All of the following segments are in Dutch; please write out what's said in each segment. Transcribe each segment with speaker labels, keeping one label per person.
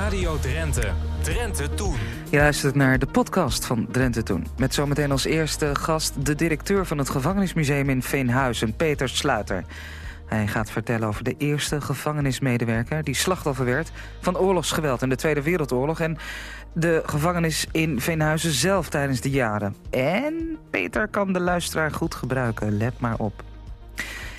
Speaker 1: Radio Drenthe. Drenthe Toen.
Speaker 2: Je luistert naar de podcast van Drenthe Toen. Met zometeen als eerste gast de directeur van het gevangenismuseum in Veenhuizen, Peter Sluiter. Hij gaat vertellen over de eerste gevangenismedewerker... die slachtoffer werd van oorlogsgeweld in de Tweede Wereldoorlog... en de gevangenis in Veenhuizen zelf tijdens de jaren. En Peter kan de luisteraar goed gebruiken, let maar op.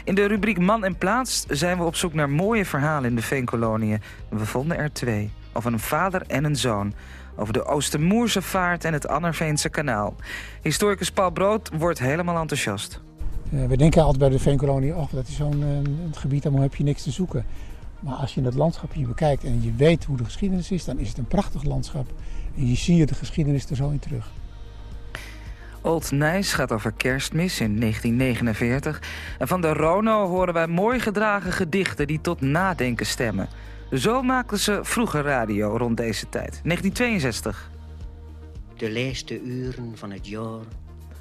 Speaker 2: In de rubriek Man en Plaats zijn we op zoek naar mooie verhalen in de Veenkoloniën. We vonden er twee. Over een vader en een zoon. Over de Oostermoerse vaart en het Annerveense kanaal. Historicus Paul Brood wordt helemaal enthousiast.
Speaker 3: Uh, we denken altijd bij de Veenkolonie, oh, dat is zo'n uh, gebied, daar heb je niks te zoeken. Maar als je het landschap hier bekijkt en je weet hoe de geschiedenis is, dan is het een prachtig landschap. En je ziet de geschiedenis er zo in terug.
Speaker 2: Old Nijs gaat over kerstmis in 1949. En van de Rono horen wij mooi gedragen gedichten die tot nadenken stemmen. Zo maakten ze vroeger radio rond deze tijd, 1962.
Speaker 4: De leeste uren van het jaar,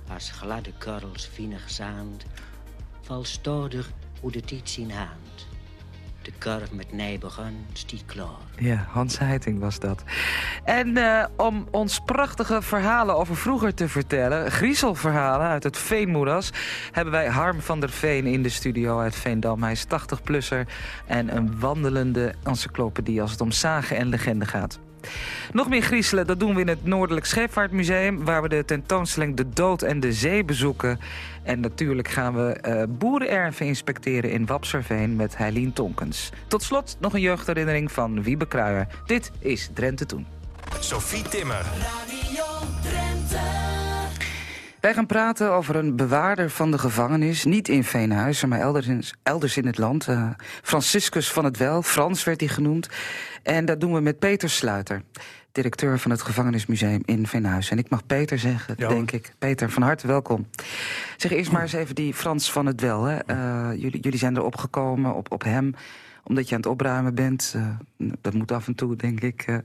Speaker 4: als gladde korrels vinnig zaand, val stoudig hoe de tijd zien haand. De met nij begon, stiet klaar.
Speaker 2: Ja, Hans Heiting was dat. En uh, om ons prachtige verhalen over vroeger te vertellen... griezelverhalen uit het Veenmoeras... hebben wij Harm van der Veen in de studio uit Veendam. Hij is 80-plusser en een wandelende encyclopedie... als het om zagen en legende gaat. Nog meer griezelen, dat doen we in het Noordelijk Scheepvaartmuseum... waar we de tentoonstelling De Dood en de Zee bezoeken. En natuurlijk gaan we uh, boerenerven inspecteren in Wapserveen met Heilien Tonkens. Tot slot nog een jeugdherinnering van Wiebe Kruijer. Dit is Drenthe Toen.
Speaker 1: Sophie Timmer. Radio Drenthe.
Speaker 2: Wij gaan praten over een bewaarder van de gevangenis. Niet in Veenhuizen, maar elders in, elders in het land. Uh, Franciscus van het Wel, Frans werd hij genoemd. En dat doen we met Peter Sluiter, directeur van het gevangenismuseum in Veenhuizen. En ik mag Peter zeggen, denk ik. Peter, van harte welkom. Zeg eerst maar eens even die Frans van het Wel. Hè. Uh, jullie, jullie zijn erop gekomen, op, op hem omdat je aan het opruimen bent. Uh, dat moet af en toe, denk ik. Uh,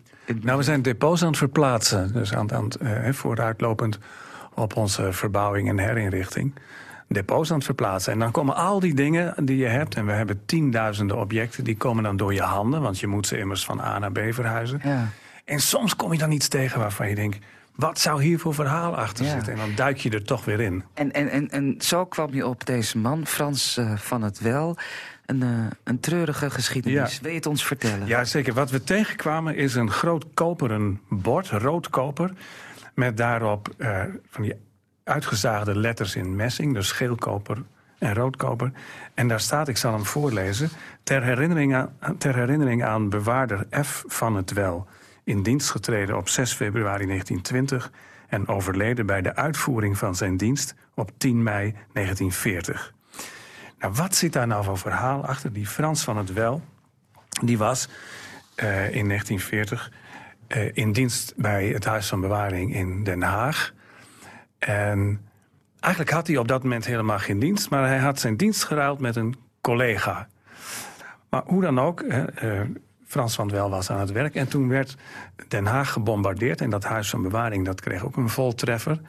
Speaker 5: nou, we zijn depots aan het verplaatsen. Dus aan, aan, uh, vooruitlopend op onze verbouwing en herinrichting. Depots aan het verplaatsen. En dan komen al die dingen die je hebt... en we hebben tienduizenden objecten... die komen dan door je handen... want je moet ze immers van A naar B verhuizen. Ja. En soms kom je dan iets tegen waarvan je denkt... wat zou hier voor verhaal achter zitten? En dan duik je er toch weer in.
Speaker 2: En, en, en, en zo kwam je op deze man, Frans uh, van het Wel... Een, uh, een treurige geschiedenis. Ja. Wil je het ons vertellen?
Speaker 5: Ja, zeker. Wat we tegenkwamen is een groot koperen bord, roodkoper... met daarop uh, van die uitgezaagde letters in messing, dus geelkoper en roodkoper. En daar staat, ik zal hem voorlezen... ter herinnering aan, ter herinnering aan bewaarder F. van het Wel... in dienst getreden op 6 februari 1920... en overleden bij de uitvoering van zijn dienst op 10 mei 1940. Nou, wat zit daar nou voor verhaal achter? Die Frans van het Wel, die was uh, in 1940 uh, in dienst bij het Huis van Bewaring in Den Haag. En eigenlijk had hij op dat moment helemaal geen dienst, maar hij had zijn dienst geruild met een collega. Maar hoe dan ook, uh, Frans van Wel was aan het werk. En toen werd Den Haag gebombardeerd. En dat huis van bewaring dat kreeg ook een voltreffer.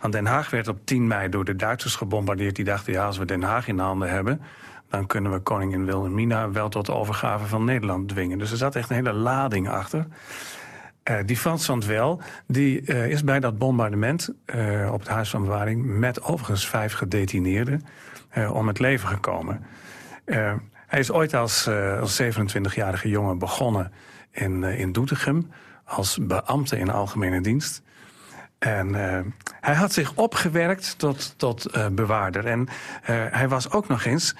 Speaker 5: Want Den Haag werd op 10 mei door de Duitsers gebombardeerd. Die dachten, ja, als we Den Haag in handen hebben... dan kunnen we koningin Wilhelmina wel tot de overgave van Nederland dwingen. Dus er zat echt een hele lading achter. Uh, die Frans Wel die, uh, is bij dat bombardement uh, op het Huis van Bewaring... met overigens vijf gedetineerden om het leven gekomen. hij is ooit als, als 27-jarige jongen begonnen in, in Doetinchem... als beambte in algemene dienst. En hij had zich opgewerkt tot, tot bewaarder. En hij was ook nog eens...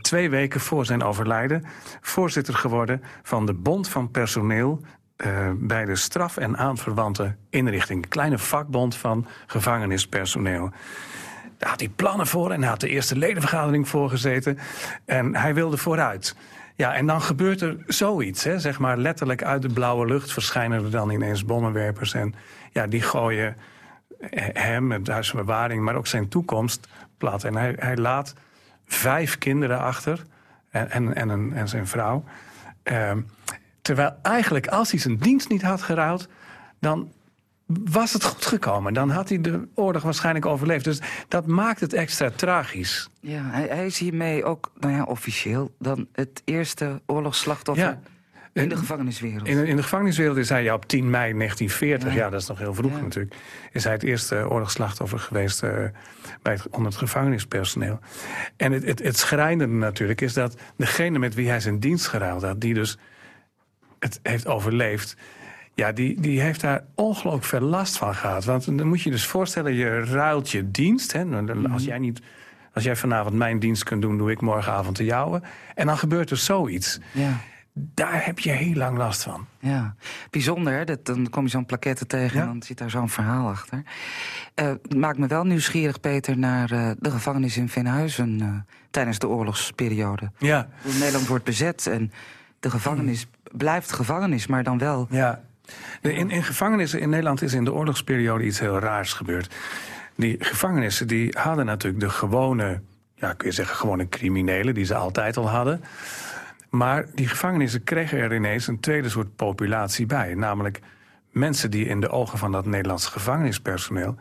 Speaker 5: Twee weken voor zijn overlijden voorzitter geworden van de Bond van Personeel uh, bij de straf- en aanverwante inrichting. Een kleine vakbond van gevangenispersoneel. Daar had hij plannen voor en had de eerste ledenvergadering voor gezeten. En hij wilde vooruit. Ja, en dan gebeurt er zoiets, hè, zeg maar letterlijk uit de blauwe lucht verschijnen er dan ineens bommenwerpers. En ja, die gooien hem, het huis van bewaring, maar ook zijn toekomst plat. En hij, hij laat vijf kinderen achter en, en, en, en zijn vrouw. Uh, Terwijl eigenlijk als hij zijn dienst niet had geruild... dan was het goed gekomen. Dan had hij de oorlog waarschijnlijk overleefd. Dus dat maakt het extra tragisch.
Speaker 2: Ja, hij, hij is hiermee ook, nou ja, officieel... dan het eerste oorlogsslachtoffer...
Speaker 5: Ja.
Speaker 2: In de gevangeniswereld.
Speaker 5: In, in de gevangeniswereld is hij ja, op 10 mei 1940, ja,
Speaker 2: Ja.
Speaker 5: dat is nog heel vroeg
Speaker 2: Ja.
Speaker 5: natuurlijk, is hij het eerste oorlogsslachtoffer geweest eh, bij het, onder het gevangenispersoneel. En het, het, het schrijnende natuurlijk is dat degene met wie hij zijn dienst geruild had, die dus het heeft overleefd, ja, die, die heeft daar ongelooflijk veel last van gehad. Want dan moet je dus voorstellen, je ruilt je dienst. Hè, Nou, als, jij niet, als jij vanavond mijn dienst kunt doen, doe ik morgenavond de jouwe. En dan gebeurt er zoiets.
Speaker 2: Ja.
Speaker 5: Daar heb je heel lang last van.
Speaker 2: Ja, bijzonder hè? Dat, dan kom je zo'n plaquette tegen
Speaker 5: Ja.
Speaker 2: en dan zit daar zo'n verhaal achter. Eh, het maakt me wel nieuwsgierig, Peter, naar eh, de gevangenis in Veenhuizen eh, tijdens de oorlogsperiode.
Speaker 5: Ja,
Speaker 2: Hoe Nederland wordt bezet en de gevangenis blijft gevangenis, maar dan wel.
Speaker 5: ja. In, in gevangenissen in Nederland is in de oorlogsperiode iets heel raars gebeurd. Die gevangenissen die hadden natuurlijk de gewone, ja, kun je zeggen, gewone criminelen die ze altijd al hadden. Maar die gevangenissen kregen er ineens een tweede soort populatie bij. Namelijk mensen die in de ogen van dat Nederlands gevangenispersoneel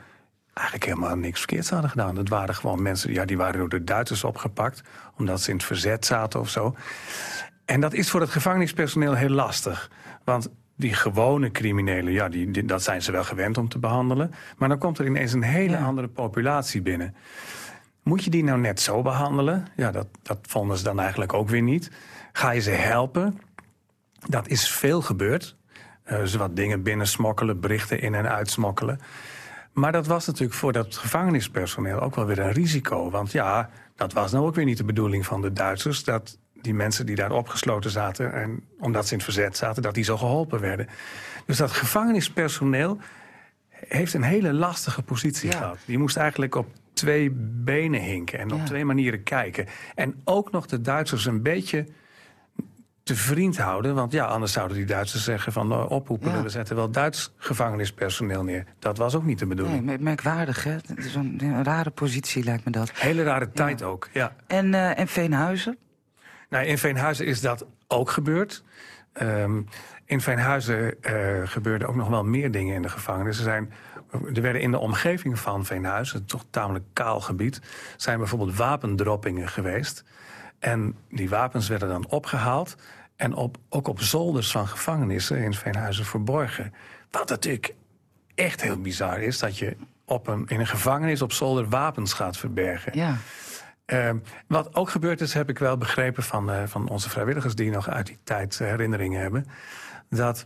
Speaker 5: eigenlijk helemaal niks verkeerds hadden gedaan. Dat waren gewoon mensen, ja, die waren door de Duitsers opgepakt, omdat ze in het verzet zaten of zo. En dat is voor het gevangenispersoneel heel lastig. Want die gewone criminelen, ja, die, die- dat zijn ze wel gewend om te behandelen. Maar dan komt er ineens een hele
Speaker 2: Ja.
Speaker 5: andere populatie binnen. Moet je die nou net zo behandelen? Ja, dat, dat vonden ze dan eigenlijk ook weer niet. Ga je ze helpen? Dat is veel gebeurd. Eh, ze wat dingen binnensmokkelen, berichten in- en uitsmokkelen. Maar dat was natuurlijk voor dat gevangenispersoneel ook wel weer een risico. Want ja, dat was nou ook weer niet de bedoeling van de Duitsers... dat die mensen die daar opgesloten zaten... en omdat ze in het verzet zaten, dat die zo geholpen werden. Dus dat gevangenispersoneel heeft een hele lastige positie
Speaker 2: Ja.
Speaker 5: gehad. Die moest eigenlijk op twee benen hinken en op twee manieren kijken. En ook nog de Duitsers een beetje te vriend houden. Want ja, anders zouden die Duitsers zeggen van oproepen...
Speaker 2: Ja.
Speaker 5: we zetten wel Duits gevangenispersoneel neer. Dat was ook niet de bedoeling.
Speaker 2: Nee, mer- merkwaardig hè? Het is een, een rare positie lijkt me dat.
Speaker 5: Hele rare tijd ook, ja.
Speaker 2: En, eh, en Veenhuizen?
Speaker 5: Nou, in Veenhuizen is dat ook gebeurd. Ehm, in Veenhuizen eh, gebeurden ook nog wel meer dingen in de gevangenis. Er, zijn, er werden in de omgeving van Veenhuizen, toch tamelijk kaal gebied... zijn bijvoorbeeld wapendroppingen geweest. En die wapens werden dan opgehaald... en op, ook op zolders van gevangenissen in Veenhuizen verborgen. Wat natuurlijk echt heel bizar is... dat je op een, in een gevangenis op zolder wapens gaat verbergen.
Speaker 2: Ja.
Speaker 5: Ehm, wat ook gebeurd is, heb ik wel begrepen van, eh, van onze vrijwilligers die nog uit die tijd eh, herinneringen hebben. Dat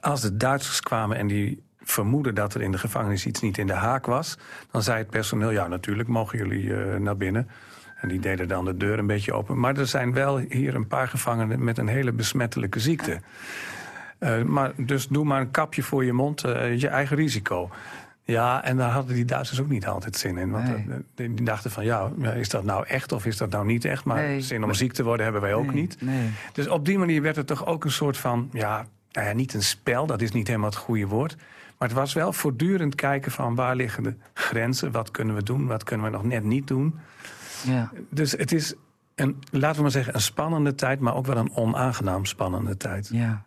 Speaker 5: als de Duitsers kwamen en die vermoeden dat er in de gevangenis iets niet in de haak was, dan zei het personeel: Ja, natuurlijk mogen jullie eh, naar binnen. En die deden dan de deur een beetje open. Maar er zijn wel hier een paar gevangenen met een hele besmettelijke ziekte. Maar, dus doe maar een kapje voor je mond, je eigen risico. Ja, en daar hadden die Duitsers ook niet altijd zin in. Want
Speaker 2: Nee.
Speaker 5: eh, die die dachten van, ja, is dat nou echt of is dat nou niet echt? Maar
Speaker 2: Nee.
Speaker 5: zin om ziek te worden hebben wij ook
Speaker 2: Nee,
Speaker 5: niet. Dus op die manier werd het toch ook een soort van, ja, nou ja, niet een spel, dat is niet helemaal het goede woord. Maar het was wel voortdurend kijken van waar liggen de grenzen, wat kunnen we doen, wat kunnen we nog net niet doen.
Speaker 2: Ja.
Speaker 5: Dus het is, een, laten we maar zeggen, een spannende tijd, maar ook wel een onaangenaam spannende tijd.
Speaker 2: Ja.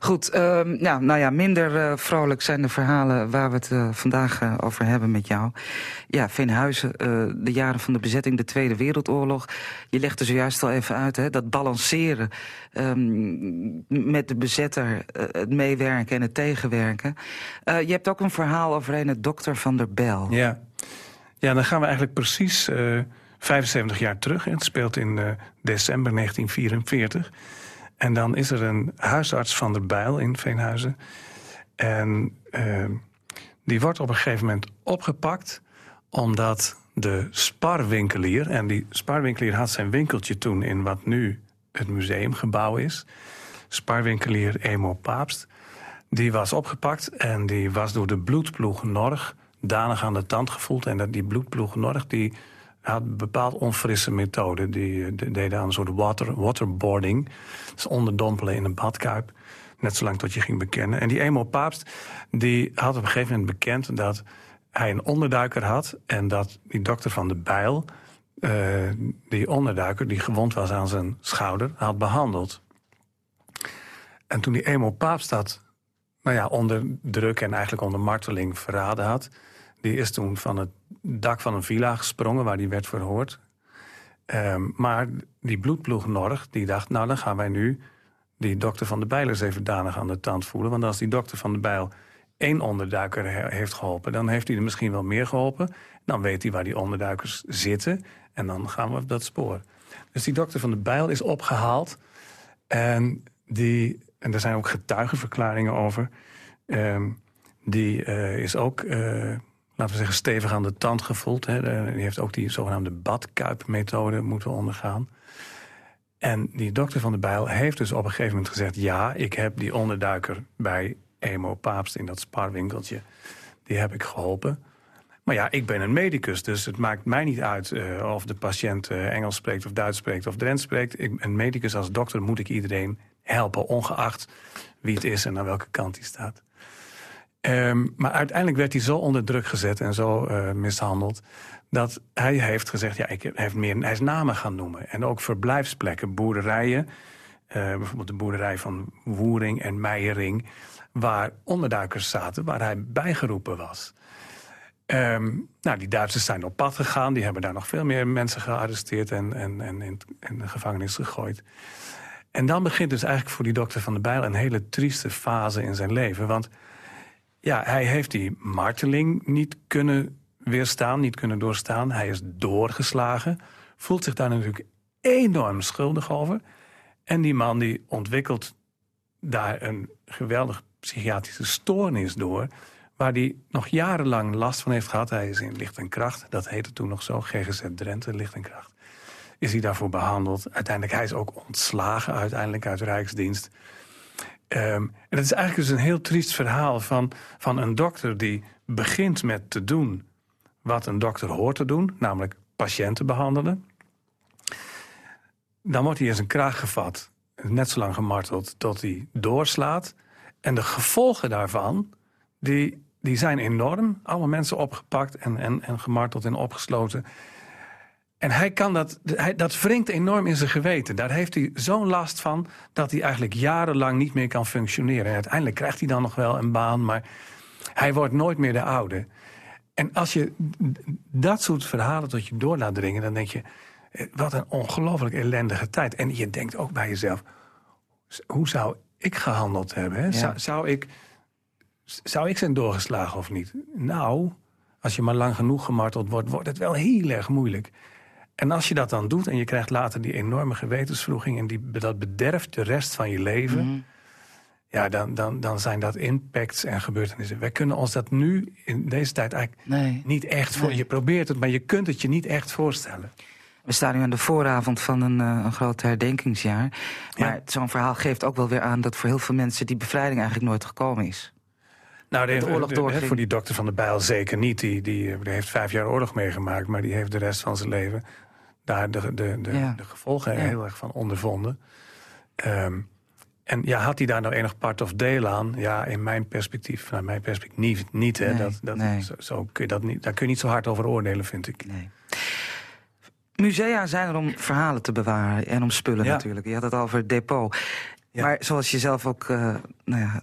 Speaker 2: Goed, ehm, nou, nou ja, minder eh, vrolijk zijn de verhalen waar we het eh, vandaag eh, over hebben met jou. Ja, Veenhuizen, de jaren van de bezetting, de Tweede Wereldoorlog. Je legde zojuist al even uit, hè, dat balanceren ehm, met de bezetter, het meewerken en het tegenwerken. Je hebt ook een verhaal over een dokter van der Bel.
Speaker 5: Ja. ja, dan gaan we eigenlijk precies 75 jaar terug. Het speelt in eh, december 1944. En dan is er een huisarts van der Bijl in Veenhuizen. En eh, die wordt op een gegeven moment opgepakt... omdat de sparwinkelier... en die sparwinkelier had zijn winkeltje toen... in wat nu het museumgebouw is. Sparwinkelier Emo Paapst. Die was opgepakt en die was door de bloedploeg Norg danig aan de tand gevoeld. En dat die bloedploeg Norg die had een bepaald onfrisse methode. Die, eh, de- deden aan een soort water, waterboarding. Dus onderdompelen in een badkuip. Net zolang tot je ging bekennen. En die Emo Paapst die had op een gegeven moment bekend dat hij een onderduiker had. En dat die dokter van de Bijl, eh, die onderduiker die gewond was aan zijn schouder, had behandeld. En toen die Emo Paapst dat nou ja, onder druk en eigenlijk onder marteling verraden had... die is toen van het dak van een villa gesprongen waar die werd verhoord. Ehm, maar die bloedploeg Norg, die dacht... nou, dan gaan wij nu die dokter Van de Bijl eens even danig aan de tand voelen. Want als die dokter Van de Bijl één onderduiker he- heeft geholpen... dan heeft hij er misschien wel meer geholpen. Dan weet hij waar die onderduikers zitten. En dan gaan we op dat spoor. Dus die dokter Van de Bijl is opgehaald. En, die, en er zijn ook getuigenverklaringen over. Ehm, die eh, is ook, eh, laten we zeggen, stevig aan de tand gevoeld. Hè. De- Die heeft ook die zogenaamde badkuipmethode moeten ondergaan. En die dokter van de Bijl heeft dus op een gegeven moment gezegd... ja, ik heb die onderduiker bij Emo Paapst in dat sparwinkeltje... die heb ik geholpen. Maar ja, ik ben een medicus, dus het maakt mij niet uit... eh, of de patiënt eh, Engels spreekt of Duits spreekt of Drents spreekt. Ik, een medicus als dokter moet ik iedereen helpen... ongeacht wie het is en aan welke kant hij staat. Ehm, maar uiteindelijk werd hij zo onder druk gezet en zo eh, mishandeld... dat hij heeft gezegd, ja, ik hij, heeft meer, hij namen gaan noemen. En ook verblijfsplekken, boerderijen. eh, bijvoorbeeld de boerderij van Woering en Meijering... waar onderduikers zaten, waar hij bijgeroepen was. Ehm, nou, die Duitsers zijn op pad gegaan. Die hebben daar nog veel meer mensen gearresteerd... en, en, en in, in de gevangenis gegooid. En dan begint dus eigenlijk voor die dokter Van de Bijl... een hele trieste fase in zijn leven. Want ja, hij heeft die marteling niet kunnen weerstaan, niet kunnen doorstaan. Hij is doorgeslagen, voelt zich daar natuurlijk enorm schuldig over. En die man die ontwikkelt daar een geweldig psychiatrische stoornis door... waar hij nog jarenlang last van heeft gehad. Hij is in licht en kracht, dat heette toen nog zo, GGZ Drenthe, licht en kracht. Is hij daarvoor behandeld. Uiteindelijk, hij is ook ontslagen uiteindelijk uit Rijksdienst. Ehm, en het is eigenlijk dus een heel triest verhaal van, van een dokter die begint met te doen wat een dokter hoort te doen, namelijk patiënten behandelen. Dan wordt hij in zijn kraag gevat, net zo lang gemarteld tot hij doorslaat. En de gevolgen daarvan, die, die zijn enorm. Allemaal mensen opgepakt en, en, en gemarteld en opgesloten. En hij kan dat, hij, dat wringt enorm in zijn geweten. Daar heeft hij zo'n last van dat hij eigenlijk jarenlang niet meer kan functioneren. En uiteindelijk krijgt hij dan nog wel een baan, maar hij wordt nooit meer de oude. En als je dat soort verhalen tot je door laat dringen, dan denk je: eh, wat een ongelooflijk ellendige tijd. En je denkt ook bij jezelf: hoe zou ik gehandeld hebben? Hè?
Speaker 2: Ja.
Speaker 5: Zou, zou, ik, zou ik zijn doorgeslagen of niet? Nou, als je maar lang genoeg gemarteld wordt, wordt het wel heel erg moeilijk. En als je dat dan doet en je krijgt later die enorme gewetensvroeging... en die, dat bederft de rest van je leven...
Speaker 2: Mhm.
Speaker 5: ja, dan, dan, dan zijn dat impacts en gebeurtenissen. Wij kunnen ons dat nu in deze tijd eigenlijk
Speaker 2: Nee.
Speaker 5: niet echt voor...
Speaker 2: Nee.
Speaker 5: Je probeert het, maar je kunt het je niet echt voorstellen.
Speaker 2: We staan nu aan de vooravond van een, eh, een groot herdenkingsjaar. Maar
Speaker 5: Ja.
Speaker 2: zo'n verhaal geeft ook wel weer aan dat voor heel veel mensen die bevrijding eigenlijk nooit gekomen is.
Speaker 5: Nou,
Speaker 2: de oorlog doorging.
Speaker 5: voor die dokter van de Bijl zeker niet. Die, die, die heeft vijf jaar oorlog meegemaakt... maar die heeft de rest van zijn leven daar de, de, de,
Speaker 2: Ja.
Speaker 5: de gevolgen heel erg van ondervonden. Ehm, en ja, had hij daar nou enig part of deel aan? Ja, in mijn perspectief, naar mijn perspectief niet. niet hè.
Speaker 2: Nee,
Speaker 5: dat, dat,
Speaker 2: nee.
Speaker 5: zo, zo kun je dat niet, daar kun je niet zo hard over oordelen, vind ik.
Speaker 2: Nee. Musea zijn er om verhalen te bewaren en om spullen
Speaker 5: Ja.
Speaker 2: natuurlijk. Je had het al over het depot.
Speaker 5: Ja.
Speaker 2: Maar zoals je zelf ook eh, nou ja,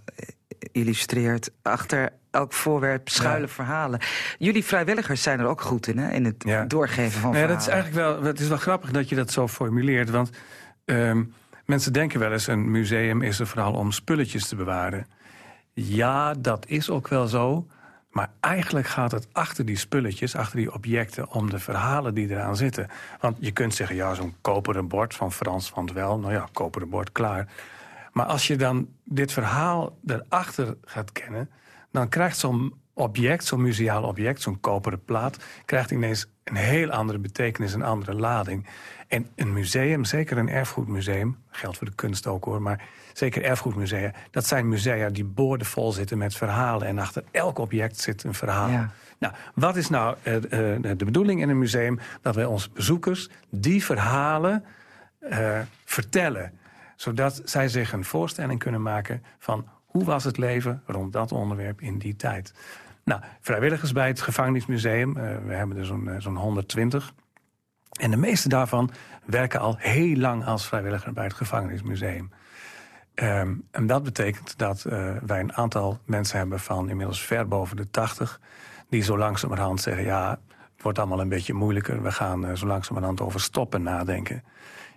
Speaker 2: illustreert... achter elk voorwerp schuilen verhalen. Jullie vrijwilligers zijn er ook goed in, hè? In het
Speaker 5: Ja.
Speaker 2: doorgeven van
Speaker 5: Nou ja,
Speaker 2: verhalen.
Speaker 5: dat is eigenlijk wel, het is wel grappig dat je dat zo formuleert. Want ehm, mensen denken wel eens, een museum is er vooral om spulletjes te bewaren. Ja, dat is ook wel zo. Maar eigenlijk gaat het achter die spulletjes, achter die objecten... om de verhalen die eraan zitten. Want je kunt zeggen, ja, zo'n koperen bord van Frans van het Wel... nou ja, koperen bord, klaar. Maar als je dan dit verhaal erachter gaat kennen... dan krijgt zo'n object, zo'n museaal object, zo'n koperen plaat... krijgt ineens een heel andere betekenis, een andere lading. En een museum, zeker een erfgoedmuseum... geldt voor de kunst ook hoor, maar zeker erfgoedmusea... dat zijn musea die boordevol zitten met verhalen... en achter elk object zit een verhaal.
Speaker 2: Ja.
Speaker 5: Nou, wat is nou eh, eh, de bedoeling in een museum? Dat wij onze bezoekers die verhalen eh, vertellen. Zodat zij zich een voorstelling kunnen maken van hoe was het leven rond dat onderwerp in die tijd. Nou, vrijwilligers bij het gevangenismuseum, eh, we hebben er zo'n eh, zo'n 120. En de meeste daarvan werken al heel lang als vrijwilliger bij het gevangenismuseum. Ehm, en dat betekent dat eh, wij een aantal mensen hebben van inmiddels ver boven de 80... die zo langzamerhand zeggen, ja, het wordt allemaal een beetje moeilijker. We gaan eh, zo langzamerhand over stoppen nadenken.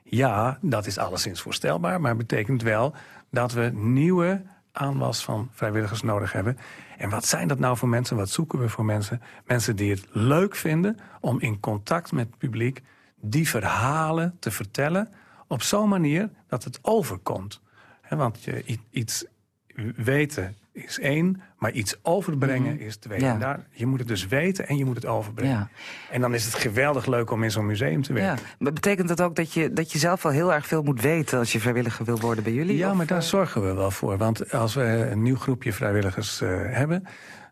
Speaker 5: Ja, dat is alleszins voorstelbaar, maar betekent wel dat we nieuwe aanwas van vrijwilligers nodig hebben. En wat zijn dat nou voor mensen? Wat zoeken we voor mensen? Mensen die het leuk vinden om in contact met het publiek die verhalen te vertellen op zo'n manier dat het overkomt. want je, iets weten is één, maar iets overbrengen mhm. is twee. En daar, je moet het dus weten en je moet het overbrengen. Ja. En dan is het geweldig leuk om in zo'n museum te werken.
Speaker 2: Ja. betekent dat ook dat je, dat je zelf wel heel erg veel moet weten... als je vrijwilliger wil worden bij jullie?
Speaker 5: Ja, maar daar
Speaker 2: eh?
Speaker 5: zorgen we wel voor. Want als we een nieuw groepje vrijwilligers uh, hebben...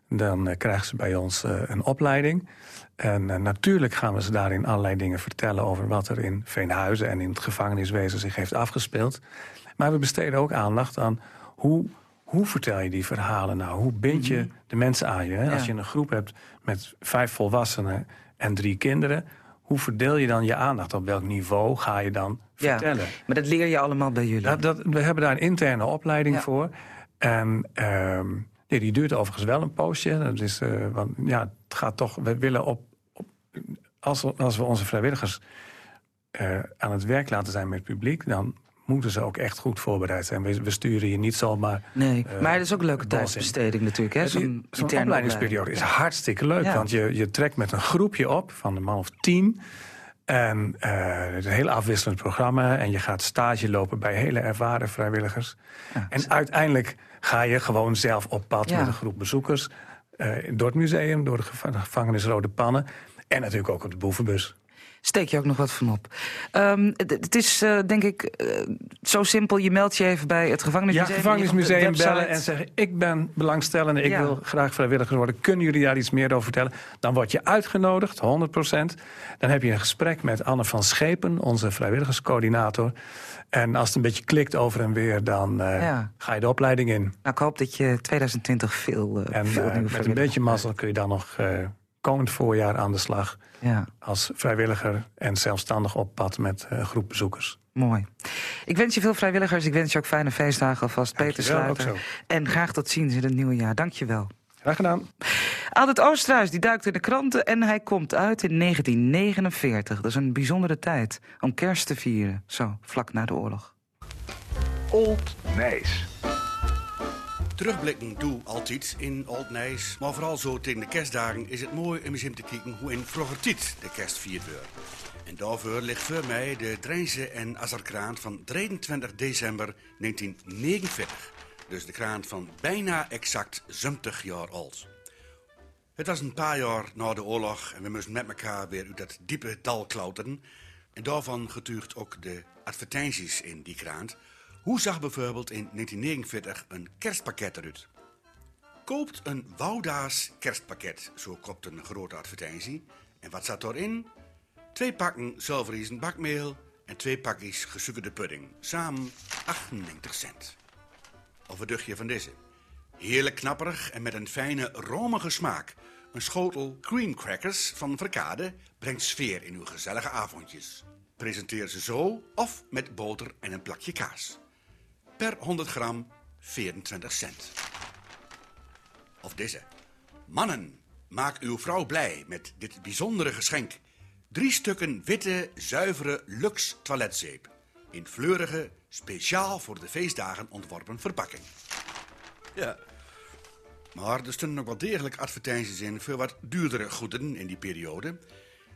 Speaker 5: dan uh, krijgen ze bij ons een opleiding... En natuurlijk gaan we ze daarin allerlei dingen vertellen... over wat er in Veenhuizen en in het gevangeniswezen zich heeft afgespeeld. Maar we besteden ook aandacht aan hoe hoe vertel je die verhalen nou? Hoe bind je mhm. de mensen aan je? Hè? Als je een groep hebt met vijf volwassenen en drie kinderen... hoe verdeel je dan je aandacht? Op welk niveau ga je dan vertellen?
Speaker 2: maar dat leer je allemaal bij jullie?
Speaker 5: Dat, dat, we hebben daar een interne opleiding voor. En uh, nee, die duurt overigens wel een poosje. Dat is, uh, want, ja, het gaat toch... We willen op... op als, we, als we onze vrijwilligers uh, aan het werk laten zijn met het publiek... dan moeten ze ook echt goed voorbereid zijn. We, sturen je niet zomaar...
Speaker 2: Nee, uh, maar dat is ook een leuke tijdsbesteding natuurlijk.
Speaker 5: Zo'n zo opleidingsperiode is hartstikke leuk. Want je, je trekt met een groepje op van een man of tien... En uh, het is een heel afwisselend programma. En je gaat stage lopen bij hele ervaren vrijwilligers. en uiteindelijk ga je gewoon zelf op pad met een groep bezoekers. Uh, door het museum, door de gevangenis Rode Pannen. En natuurlijk ook op de boevenbus
Speaker 2: steek je ook nog wat van op. Um, het is uh, denk ik uh, zo simpel. Je meldt je even bij het gevangenismuseum.
Speaker 5: Ja, gevangenismuseum bellen en zeggen... ik ben belangstellende, ik wil graag vrijwilliger worden. Kunnen jullie daar iets meer over vertellen? Dan word je uitgenodigd, 100% Dan heb je een gesprek met Anne van Schepen, onze vrijwilligerscoördinator. En als het een beetje klikt over en weer, dan uh, ga je de opleiding in. Nou,
Speaker 2: ik hoop dat je 2020 veel,
Speaker 5: en,
Speaker 2: veel
Speaker 5: met een beetje mazzel kun je dan nog komend voorjaar aan de slag. Ja. Als vrijwilliger en zelfstandig op pad met een groep bezoekers.
Speaker 2: Mooi. Ik wens je veel vrijwilligers. Ik wens je ook fijne feestdagen alvast. Peter Sluiter. En graag tot ziens in het nieuwe jaar. Dank je wel.
Speaker 5: Graag gedaan.
Speaker 2: Albert Oosterhuis die duikt in de kranten en hij komt uit in 1949. Dat is een bijzondere tijd om kerst te vieren. Zo, vlak na de oorlog.
Speaker 6: Old Nijs.
Speaker 7: Terugblikken doe altijd in Old Nijs. Maar vooral zo tegen de kerstdagen is het mooi om eens te kijken hoe in vroeger tijd de kerst viert werd. En daarvoor ligt voor mij de Drijnse en Azarkraan van 23 december 1949. Dus de kraan van bijna exact 70 jaar oud. Het was een paar jaar na de oorlog en we moesten met elkaar weer uit dat diepe dal klauteren. En daarvan getuigt ook de advertenties in die kraan hoe zag bijvoorbeeld in 1949 een kerstpakket eruit? Koopt een Wouda's kerstpakket, zo kopt een grote advertentie. En wat zat erin? Twee pakken zilverriezen bakmeel en twee pakjes gesukkerde pudding. Samen 98 cent. Of een duchtje van deze. Heerlijk knapperig en met een fijne romige smaak. Een schotel cream crackers van Verkade brengt sfeer in uw gezellige avondjes. Presenteer ze zo of met boter en een plakje kaas per 100 gram 24 cent. Of deze. Mannen, maak uw vrouw blij met dit bijzondere geschenk. Drie stukken witte, zuivere Lux toiletzeep. In fleurige, speciaal voor de feestdagen ontworpen verpakking. Ja, maar er stonden nog wel degelijk advertenties in voor wat duurdere goederen in die periode.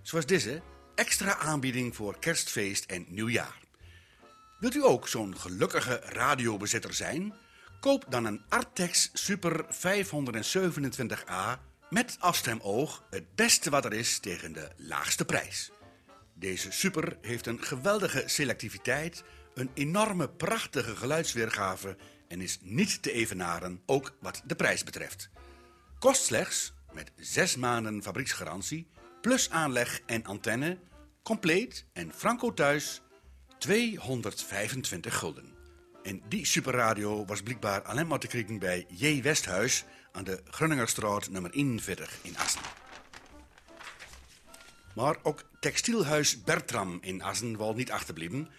Speaker 7: Zoals deze, extra aanbieding voor kerstfeest en nieuwjaar. Wilt u ook zo'n gelukkige radiobezitter zijn? Koop dan een Artex Super 527A met afstemoog het beste wat er is tegen de laagste prijs. Deze Super heeft een geweldige selectiviteit, een enorme prachtige geluidsweergave en is niet te evenaren, ook wat de prijs betreft. Kost slechts, met 6 maanden fabrieksgarantie, plus aanleg en antenne, compleet en franco thuis 225 gulden. En die superradio was blijkbaar alleen maar te krijgen bij J. Westhuis aan de Grunningerstraat nummer 41 in Assen. Maar ook textielhuis Bertram in Assen wil niet achterblijven.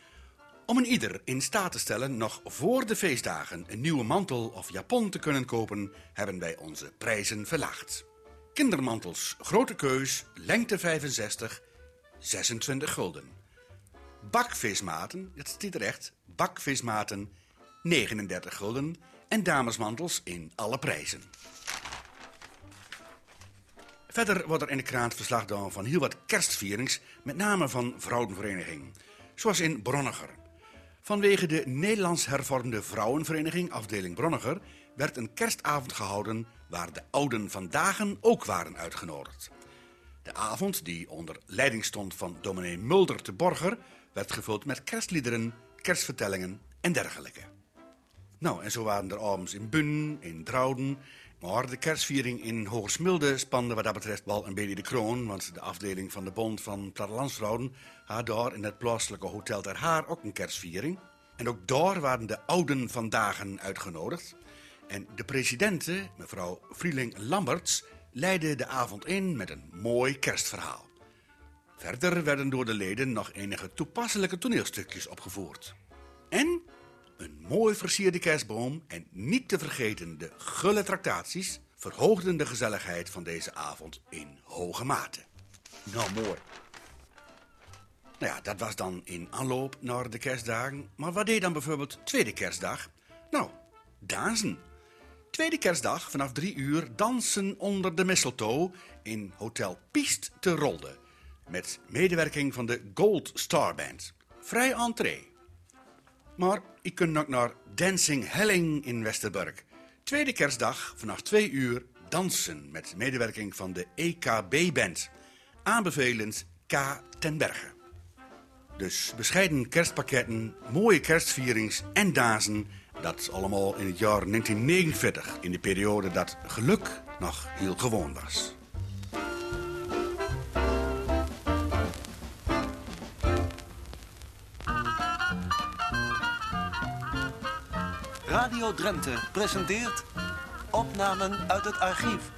Speaker 7: Om een ieder in staat te stellen nog voor de feestdagen een nieuwe mantel of japon te kunnen kopen, hebben wij onze prijzen verlaagd. Kindermantels, grote keus, lengte 65, 26 gulden. Bakvismaten, het staat terecht, bakvismaten 39 gulden en damesmantels in alle prijzen. Verder wordt er in de krant verslag gedaan van heel wat kerstvierings, met name van vrouwenvereniging. Zoals in Bronniger. Vanwege de Nederlands hervormde vrouwenvereniging afdeling Bronniger werd een kerstavond gehouden waar de ouden vandaag ook waren uitgenodigd. De avond, die onder leiding stond van dominee Mulder te Borger, werd gevuld met kerstliederen, kerstvertellingen en dergelijke. Nou, en zo waren er avonds in Bun, in Drouden, maar de kerstviering in Hogersmilde spande wat dat betreft wel een beetje de kroon, want de afdeling van de Bond van Plattelandsvrouwen had daar in het plaatselijke Hotel Ter Haar ook een kerstviering. En ook daar waren de ouden vandaag uitgenodigd. En de presidente, mevrouw Frieling Lamberts, leidde de avond in met een mooi kerstverhaal. Verder werden door de leden nog enige toepasselijke toneelstukjes opgevoerd. En een mooi versierde kerstboom en niet te vergeten de gulle tractaties verhoogden de gezelligheid van deze avond in hoge mate. Nou, mooi. Nou ja, dat was dan in aanloop naar de kerstdagen. Maar wat deed dan bijvoorbeeld tweede kerstdag? Nou, dansen. Tweede kerstdag vanaf drie uur dansen onder de mistletoe in Hotel Piest te Rolde. Met medewerking van de Gold Star Band. Vrij entree. Maar ik kunt ook naar Dancing Helling in Westerburg. Tweede kerstdag vanaf twee uur dansen met medewerking van de EKB-band. Aanbevelend K. ten Berge. Dus bescheiden kerstpakketten, mooie kerstvierings en dazen... dat allemaal in het jaar 1949, in de periode dat geluk nog heel gewoon was.
Speaker 8: Radio Drenthe presenteert opnamen uit het archief.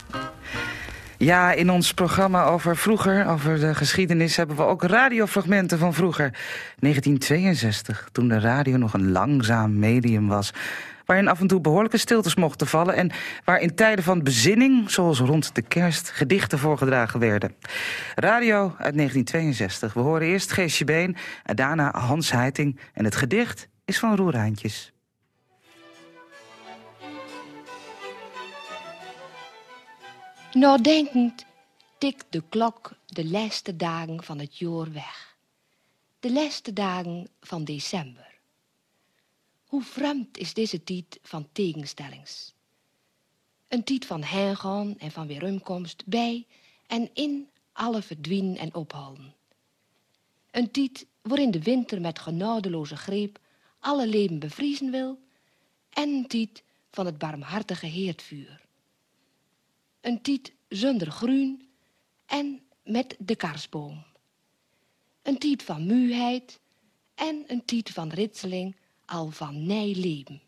Speaker 2: Ja, in ons programma over vroeger, over de geschiedenis... hebben we ook radiofragmenten van vroeger. 1962, toen de radio nog een langzaam medium was... waarin af en toe behoorlijke stiltes mochten vallen... en waar in tijden van bezinning, zoals rond de kerst... gedichten voorgedragen werden. Radio uit 1962. We horen eerst Geesje Been en daarna Hans Heiting... en het gedicht is van Roerijntjes.
Speaker 9: Nadenkend tikt de klok de laatste dagen van het jaar weg. De laatste dagen van december. Hoe vreemd is deze tijd van tegenstellings. Een tijd van heengaan en van weerumkomst bij en in alle verdwijnen en ophouden. Een tijd waarin de winter met genadeloze greep alle leven bevriezen wil en een tijd van het barmhartige heerdvuur een tiet zonder groen en met de karsboom. Een tiet van muheid en een tiet van ritseling al van nijleven.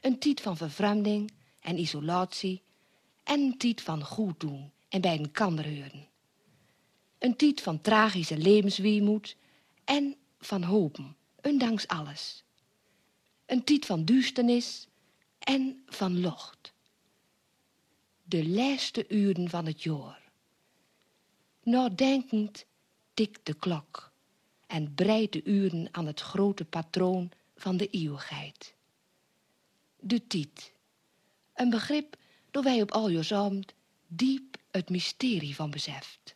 Speaker 9: Een tiet van vervreemding en isolatie en een tiet van goed doen en bij een kander. Een tiet van tragische levensweemoed en van hopen, ondanks alles. Een tiet van duisternis en van locht de laatste uren van het jaar. Nadenkend tikt de klok en breidt de uren aan het grote patroon van de eeuwigheid. De tiet, een begrip door wij op Aljosabend diep het mysterie van beseft.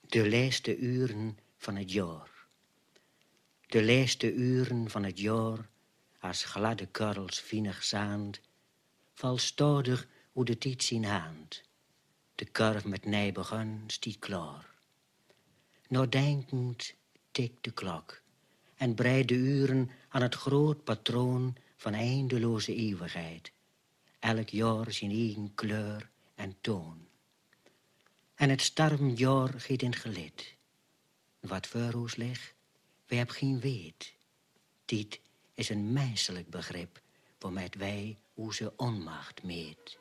Speaker 4: De laatste uren van het jaar. De laatste uren van het jaar, als gladde karrels vinig zaand, valstoudig hoe de tijd zien haand. De karf met nij begon, stiet klaar. Nadenkend tikt de klok en breidt de uren aan het groot patroon van eindeloze eeuwigheid. Elk jaar zijn eigen kleur en toon. En het stormjaar gaat in gelid. Wat voor ons ligt, we hebben geen weet. Dit is een menselijk begrip, waarmee wij onze onmacht meet.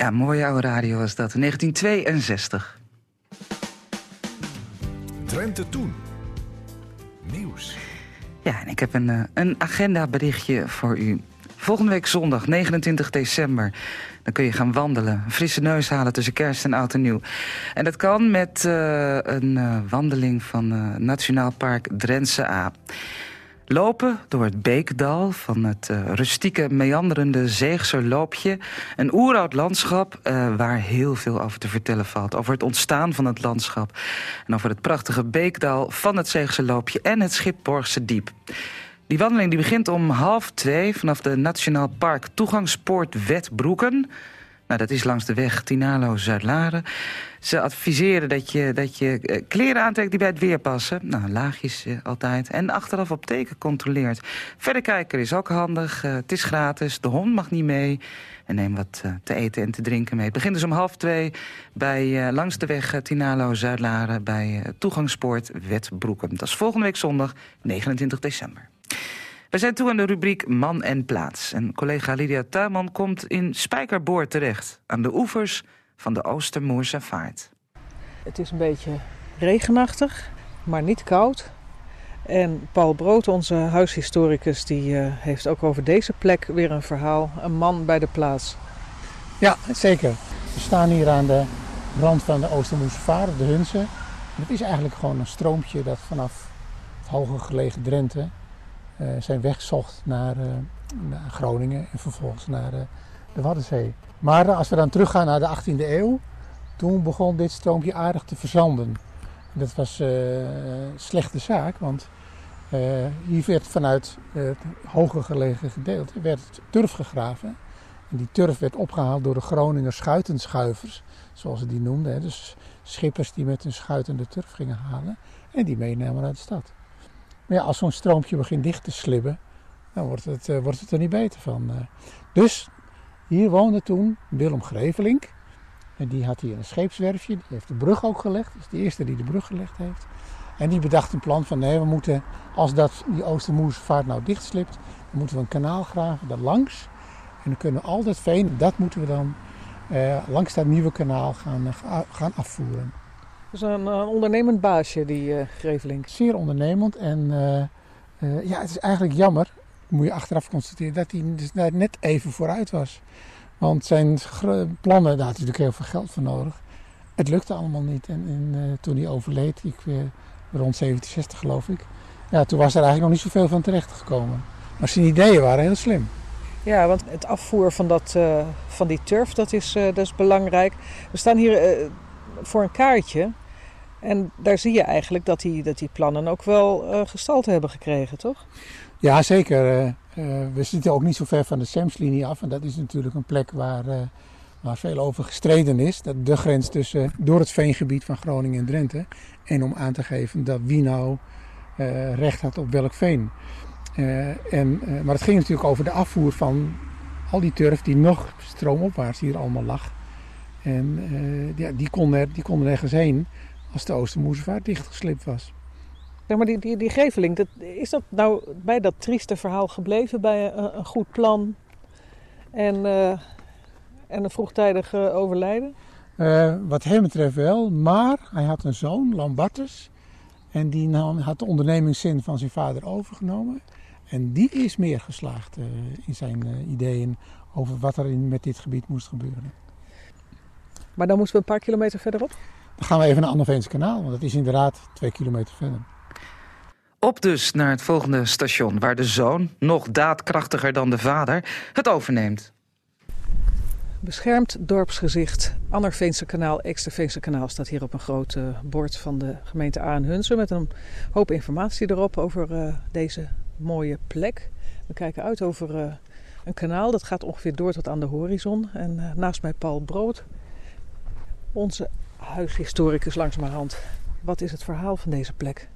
Speaker 2: Ja, mooie oude radio was dat. 1962.
Speaker 6: Drenthe Toen. Nieuws.
Speaker 2: Ja, en ik heb een, uh, een agendaberichtje voor u. Volgende week zondag, 29 december. Dan kun je gaan wandelen. Een frisse neus halen tussen kerst en oud en nieuw. En dat kan met uh, een uh, wandeling van uh, Nationaal Park Drentse A. Lopen door het Beekdal van het uh, rustieke, meanderende Zeegse loopje. Een oeroud landschap uh, waar heel veel over te vertellen valt. Over het ontstaan van het landschap. En over het prachtige Beekdal van het Zeegse loopje en het Schipborgse diep. Die wandeling die begint om half twee vanaf de Nationaal Park Toegangspoort Wetbroeken. Nou, dat is langs de weg Tinalo-Zuidlaren. Ze adviseren dat je, dat je kleren aantrekt die bij het weer passen. Nou, laagjes eh, altijd. En achteraf op teken controleert. Verder kijken is ook handig. Uh, het is gratis. De hond mag niet mee. En neem wat te eten en te drinken mee. Het begint dus om half twee bij, langs de weg Tinalo-Zuidlaren... bij toegangspoort Wetbroeken. Dat is volgende week zondag, 29 december. We zijn toe aan de rubriek Man en Plaats. En collega Lydia Tuinman komt in Spijkerboord terecht... aan de oevers van de Oostermoerse Vaart.
Speaker 10: Het is een beetje regenachtig, maar niet koud. En Paul Brood, onze huishistoricus, die uh, heeft ook over deze plek weer een verhaal. Een man bij de plaats.
Speaker 3: Ja, zeker. We staan hier aan de rand van de Oostermoerse Vaart, de Hunze. Het is eigenlijk gewoon een stroompje dat vanaf het hoger gelegen Drenthe zijn weg zocht naar, uh, naar, Groningen en vervolgens naar uh, de Waddenzee. Maar als we dan teruggaan naar de 18e eeuw, toen begon dit stroompje aardig te verzanden. Dat was een slechte zaak, want hier werd vanuit het hoger gelegen gedeelte werd turf gegraven. En die turf werd opgehaald door de Groninger schuitenschuivers, zoals ze die noemden. Dus schippers die met hun schuiten de turf gingen halen en die meenamen naar de stad. Maar ja, als zo'n stroompje begint dicht te slibben, dan wordt het, uh, wordt het er niet beter van. Uh, dus hier woonde toen Willem Grevelink. En die had hier een scheepswerfje. Die heeft de brug ook gelegd. Dat is de eerste die de brug gelegd heeft. En die bedacht een plan van nee, we moeten, als dat, die Oostermoerse vaart nou dicht slipt, dan moeten we een kanaal graven daar langs. En dan kunnen al dat veen, dat moeten we dan uh, langs dat nieuwe kanaal gaan, gaan afvoeren.
Speaker 10: Dus een, een ondernemend baasje, die uh, Grevelink.
Speaker 3: Zeer ondernemend. En uh, uh, ja, het is eigenlijk jammer, moet je achteraf constateren, dat hij dus net even vooruit was. Want zijn plannen, daar had hij natuurlijk heel veel geld voor nodig. Het lukte allemaal niet. En, en toen hij overleed, ik, rond 1760 geloof ik, ja, toen was er eigenlijk nog niet zoveel van terecht gekomen. Maar zijn ideeën waren heel slim.
Speaker 10: Ja, want het afvoer van, dat, van die turf, dat is, dat is belangrijk. We staan hier voor een kaartje. En daar zie je eigenlijk dat die, dat die plannen ook wel uh, gestalte hebben gekregen, toch?
Speaker 3: Ja, zeker. Uh, uh, we zitten ook niet zo ver van de Semslinie af. En dat is natuurlijk een plek waar, waar veel over gestreden is. Dat de grens tussen, door het veengebied van Groningen en Drenthe. En om aan te geven dat wie nou recht had op welk veen. en, maar het ging natuurlijk over de afvoer van al die turf die nog stroomopwaarts hier allemaal lag. En die, kon er, die kon er ergens heen als de Oostermoersevaart dichtgeslipt was.
Speaker 10: Ja, maar die, die, die Geveling, dat, is dat nou bij dat trieste verhaal gebleven? Bij een, een goed plan en, uh, en een vroegtijdig uh, overlijden?
Speaker 3: Uh, wat hem betreft wel, maar hij had een zoon, Lambertus. En die nam, had de ondernemingszin van zijn vader overgenomen. En die is meer geslaagd in zijn ideeën over wat er in, met dit gebied moest gebeuren.
Speaker 10: Maar dan moesten we een paar kilometer verderop?
Speaker 3: Dan gaan we even naar Anneveense kanaal, want dat is inderdaad twee kilometer verder.
Speaker 2: Op dus naar het volgende station, waar de zoon, nog daadkrachtiger dan de vader, het overneemt.
Speaker 10: Beschermd dorpsgezicht Annerveense kanaal, Eksterveense kanaal staat hier op een groot uh, bord van de gemeente Aanhunsen met een hoop informatie erop over uh, deze mooie plek. We kijken uit over uh, een kanaal dat gaat ongeveer door tot aan de horizon. En naast mij Paul Brood, onze huishistoricus langzamerhand. Wat is het verhaal van deze plek?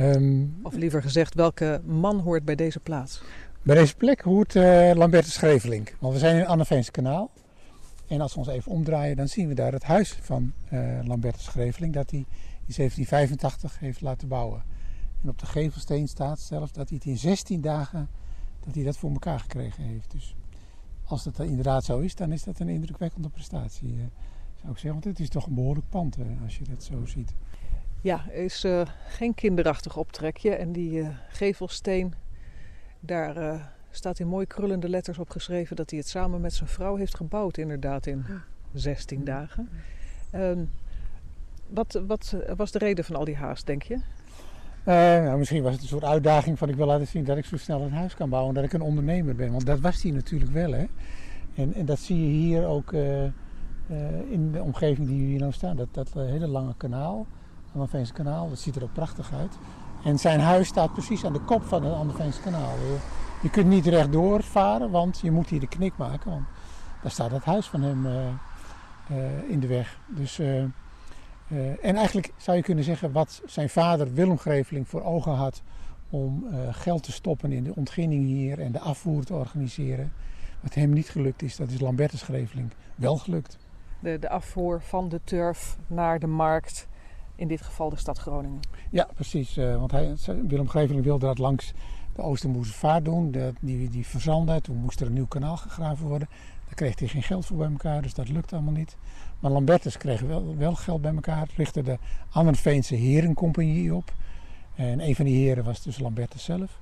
Speaker 10: Um, of liever gezegd, welke man hoort bij deze plaats?
Speaker 3: Bij deze plek hoort uh, Lambertus Schrevelink. Want we zijn in Anneveense kanaal. En als we ons even omdraaien, dan zien we daar het huis van uh, Lambertus Schrevelink. Dat hij in 1785 heeft laten bouwen. En op de gevelsteen staat zelfs dat hij het in 16 dagen dat hij dat voor elkaar gekregen heeft. Dus als dat inderdaad zo is, dan is dat een indrukwekkende prestatie. Zou ik zeggen. Want het is toch een behoorlijk pand als je dat zo ziet.
Speaker 10: Ja, er is uh, geen kinderachtig optrekje. En die uh, gevelsteen, daar uh, staat in mooi krullende letters opgeschreven dat hij het samen met zijn vrouw heeft gebouwd, inderdaad, in 16 dagen. Ehm, wat, wat was de reden van al die haast, denk je?
Speaker 3: Uh, nou, misschien was het een soort uitdaging van ik wil laten zien dat ik zo snel een huis kan bouwen. Dat ik een ondernemer ben. Want dat was hij natuurlijk wel. Hè? En, en dat zie je hier ook in de omgeving die hier nou staan. Dat, dat hele lange kanaal, Anderveense kanaal, dat ziet er ook prachtig uit. En zijn huis staat precies aan de kop van het Anderveense kanaal. Je kunt niet rechtdoor varen, want je moet hier de knik maken. Want daar staat het huis van hem in de weg. Dus... En eigenlijk zou je kunnen zeggen wat zijn vader Willem Greveling voor ogen had om geld te stoppen in de ontginning hier en de afvoer te organiseren. Wat hem niet gelukt is, dat is Lambertus Greveling wel gelukt.
Speaker 10: De, de afvoer van de turf naar de markt, in dit geval de stad Groningen.
Speaker 3: Ja, precies. Uh, want hij, Willem Greveling wilde dat langs de Oostermoezenvaart doen. Die, die verzandde, toen moest er een nieuw kanaal gegraven worden. Daar kreeg hij geen geld voor bij elkaar, dus dat lukte allemaal niet. Maar Lambertus kreeg wel, wel geld bij elkaar, richtte de Ammerveense Herencompagnie op. En een van die heren was dus Lambertus zelf.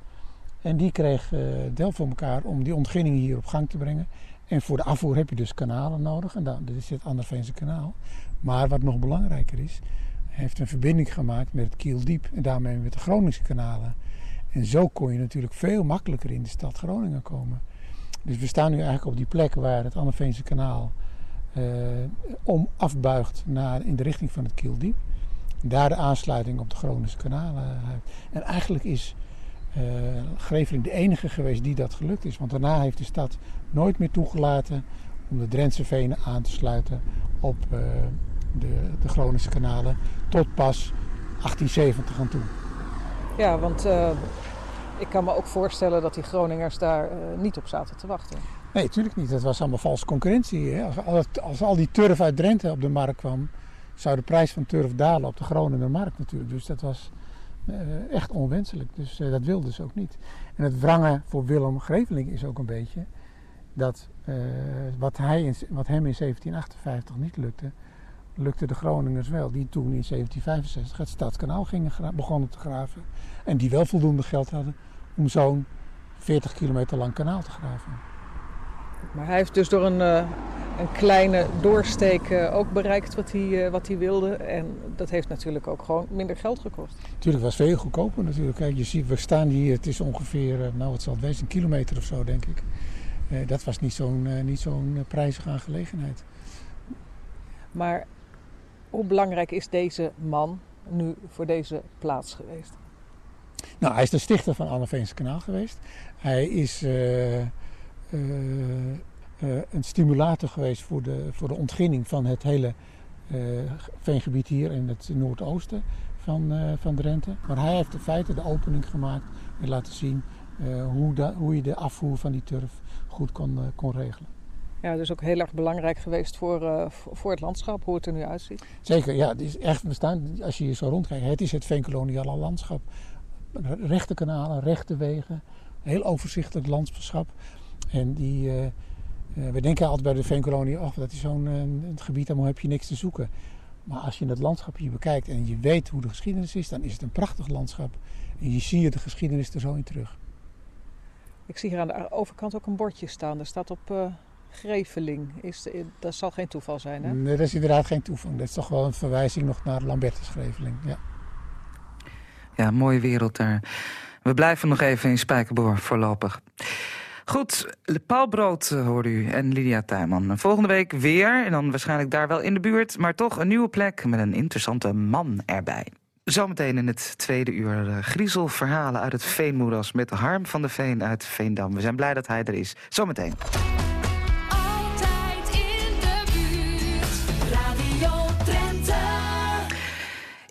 Speaker 3: En die kreeg uh, del voor elkaar om die ontginning hier op gang te brengen. En voor de afvoer heb je dus kanalen nodig. En dat is het Anderveense kanaal. Maar wat nog belangrijker is, heeft een verbinding gemaakt met het Kieldiep en daarmee met de Groningse kanalen. En zo kon je natuurlijk veel makkelijker in de stad Groningen komen. Dus we staan nu eigenlijk op die plek waar het Anderveense kanaal uh, om afbuigt naar, in de richting van het Kieldiep. Daar de aansluiting op de Groningse kanalen. En eigenlijk is uh, Greveling de enige geweest die dat gelukt is. Want daarna heeft de stad nooit meer toegelaten om de Drentse venen aan te sluiten op uh, de, de Groningse kanalen. Tot pas 1870 aan toe.
Speaker 10: Ja, want uh, ik kan me ook voorstellen dat die Groningers daar niet op zaten te wachten.
Speaker 3: Nee, natuurlijk niet. Dat was allemaal valse concurrentie. Hè? Als, als, al die turf uit Drenthe op de markt kwam, zou de prijs van turf dalen op de Groninger markt natuurlijk. Dus dat was echt onwenselijk. Dus uh, dat wilden ze ook niet. En het wrangen voor Willem Greveling is ook een beetje dat uh, wat, hij in, wat hem in 1758 niet lukte, lukte de Groningers wel. Die toen in 1765 het Stadskanaal gingen begonnen te graven. En die wel voldoende geld hadden om zo'n 40 kilometer lang kanaal te graven.
Speaker 10: Maar hij heeft dus door een, uh, een kleine doorsteek uh, ook bereikt wat hij, uh, wat hij wilde. En dat heeft natuurlijk ook gewoon minder geld gekost.
Speaker 3: Natuurlijk, het was veel goedkoper natuurlijk. Kijk, je ziet, we staan hier, het is ongeveer, nou wat zal het wezen, een kilometer of zo denk ik. dat was niet zo'n niet zo'n prijzige aangelegenheid.
Speaker 10: Maar hoe belangrijk is deze man nu voor deze plaats geweest?
Speaker 3: Nou, hij is de stichter van Anneveense Kanaal geweest. Hij is uh, een stimulator geweest voor de, voor de ontginning van het hele veengebied hier in het noordoosten van, van Drenthe. Maar hij heeft in feite de opening gemaakt en laten zien hoe, hoe je de afvoer van die turf goed kon, kon regelen.
Speaker 10: Ja, dus ook heel erg belangrijk geweest voor, uh, voor het landschap, hoe het er nu uitziet.
Speaker 3: Zeker, ja. Het is echt bestaan, als je hier zo rondkijkt, het is het veenkoloniale landschap. Rechte kanalen, rechte wegen, heel overzichtelijk landschap. En die, uh, uh, we denken altijd bij de veenkolonie, oh, dat is zo'n uh, gebied, daar heb je niks te zoeken. Maar als je het landschap hier bekijkt en je weet hoe de geschiedenis is, dan is het een prachtig landschap. En je ziet de geschiedenis er zo in terug.
Speaker 10: Ik zie hier aan de overkant ook een bordje staan. Er staat op Greveling. Is, dat zal geen toeval zijn, hè?
Speaker 3: Nee, dat is inderdaad geen toeval. Dat is toch wel een verwijzing nog naar Lambertus Greveling, ja.
Speaker 2: Ja, mooie wereld daar. We blijven nog even in Spijkerboor voorlopig. Goed, Paul Brood uh, hoorde u en Lydia Tuinman. Volgende week weer, en dan waarschijnlijk daar wel in de buurt... maar toch een nieuwe plek met een interessante man erbij. Zometeen in het tweede uur uh, griezelverhalen uit het Veenmoeras... met Harm van de Veen uit Veendam. We zijn blij dat hij er is. Zometeen.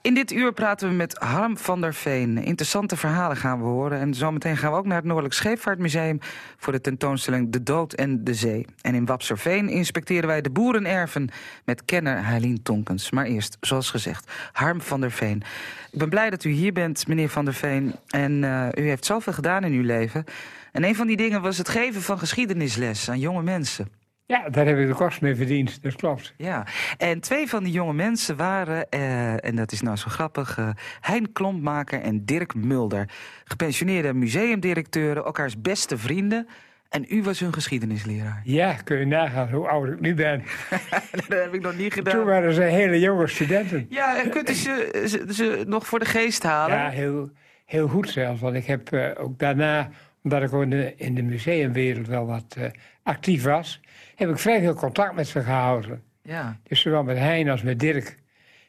Speaker 2: In dit uur praten we met Harm van der Veen. Interessante verhalen gaan we horen. En zometeen gaan we ook naar het Noordelijk Scheepvaartmuseum... voor de tentoonstelling De Dood en de Zee. En in Wapserveen inspecteren wij de boerenerven... met kenner Heilien Tonkens. Maar eerst, zoals gezegd, Harm van der Veen. Ik ben blij dat u hier bent, meneer van der Veen. En uh, u heeft zoveel gedaan in uw leven. En een van die dingen was het geven van geschiedenisles aan jonge mensen.
Speaker 11: Ja, daar heb ik de kost mee verdiend, dat klopt.
Speaker 2: Ja, en twee van die jonge mensen waren, eh, en dat is nou zo grappig... Uh, Hein Klompmaker en Dirk Mulder. Gepensioneerde museumdirecteuren, elkaars beste vrienden... En u was hun geschiedenisleraar.
Speaker 11: Ja, kun je nagaan hoe oud ik nu ben.
Speaker 2: dat heb ik nog niet gedaan.
Speaker 11: Toen waren ze hele jonge studenten.
Speaker 2: Ja, en kunt u ze, ze, ze, nog voor de geest halen?
Speaker 11: Ja, heel, heel goed zelfs. Want ik heb uh, ook daarna, omdat ik in de, in de museumwereld wel wat uh, actief was... heb ik vrij veel contact met ze gehouden.
Speaker 2: Ja.
Speaker 11: Dus zowel met Hein als met Dirk.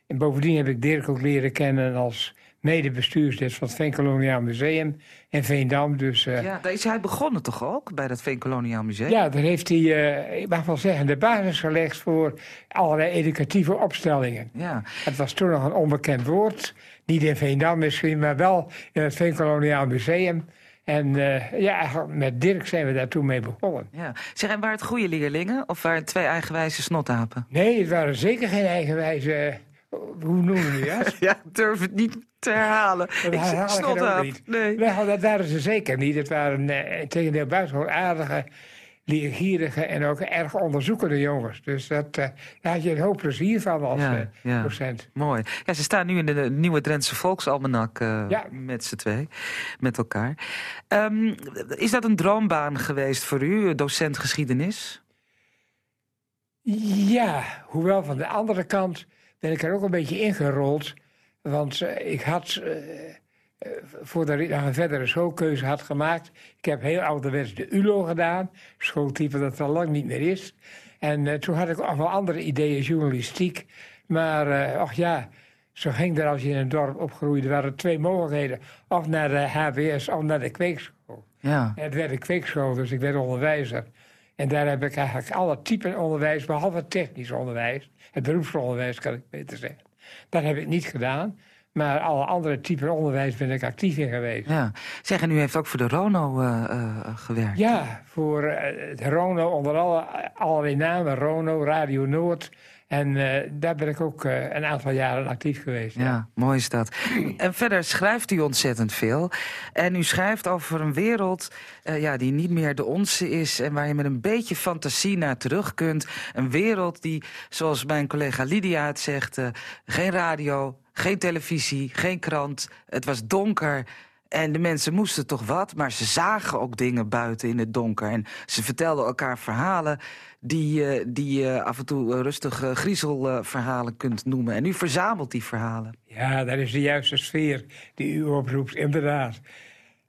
Speaker 11: En bovendien heb ik Dirk ook leren kennen als mede-bestuurslid van het Veenkoloniaal Museum in Veendam. Dus, uh,
Speaker 2: ja, daar is hij begonnen toch ook, bij dat Veenkoloniaal Museum?
Speaker 11: Ja, daar heeft hij, uh, ik mag wel zeggen, de basis gelegd voor allerlei educatieve opstellingen.
Speaker 2: Ja.
Speaker 11: Het was toen nog een onbekend woord. Niet in Veendam misschien, maar wel in het Veenkoloniaal Museum. En uh, ja, met Dirk zijn we daar toen mee begonnen.
Speaker 2: Ja. Zeg, en waren het goede leerlingen of waren het twee eigenwijze snotapen?
Speaker 11: Nee, het waren zeker geen eigenwijze... Hoe noemen we dat?
Speaker 2: ja, ik durf het niet te herhalen.
Speaker 11: Dat
Speaker 2: ik
Speaker 11: herhalen
Speaker 2: niet. Nee.
Speaker 11: Nou, dat waren ze zeker niet. Het waren uh, tegendeel buitengewoon aardige, leergierige en ook erg onderzoekende jongens. Dus dat, uh, daar had je een hoop plezier van als
Speaker 2: ja,
Speaker 11: uh,
Speaker 2: ja.
Speaker 11: docent.
Speaker 2: Mooi. Ja, ze staan nu in de nieuwe Drentse Volksalmanak
Speaker 11: ja.
Speaker 2: met z'n twee, met elkaar. Um, is dat een droombaan geweest voor u, docent geschiedenis?
Speaker 11: Ja, hoewel van de andere kant ben ik er ook een beetje ingerold. Want uh, ik had, uh, uh, voordat ik nog een verdere schoolkeuze had gemaakt... ik heb heel ouderwets de ULO gedaan, schooltype dat al lang niet meer is. En toen had ik ook wel andere ideeën, journalistiek. Maar, ach ja, zo ging er als je in een dorp opgroeide... waren er twee mogelijkheden, of naar de HBS of naar de kweekschool.
Speaker 2: Ja.
Speaker 11: En het werd een kweekschool, dus ik werd onderwijzer. En daar heb ik eigenlijk alle typen onderwijs, behalve technisch onderwijs... het beroepsonderwijs, kan ik beter zeggen. Dat heb ik niet gedaan. Maar alle andere typen onderwijs ben ik actief in geweest.
Speaker 2: Ja. Zeg, en u heeft ook voor de RONO uh, uh, gewerkt?
Speaker 11: Ja, voor uh, het RONO, onder alle, allerlei namen. RONO, Radio Noord. En daar ben ik ook een aantal jaren actief geweest.
Speaker 2: Ja, ja, mooi is dat. en verder schrijft u ontzettend veel. En u schrijft over een wereld ja, die niet meer de onze is... en waar je met een beetje fantasie naar terug kunt. Een wereld die, zoals mijn collega Lydia het zegt... geen radio, geen televisie, geen krant. Het was donker en de mensen moesten toch wat, maar ze zagen ook dingen buiten in het donker. En ze vertelden elkaar verhalen die, uh, die je af en toe rustige griezelverhalen kunt noemen. En u verzamelt die verhalen.
Speaker 11: Ja, dat is de juiste sfeer die u oproept, inderdaad.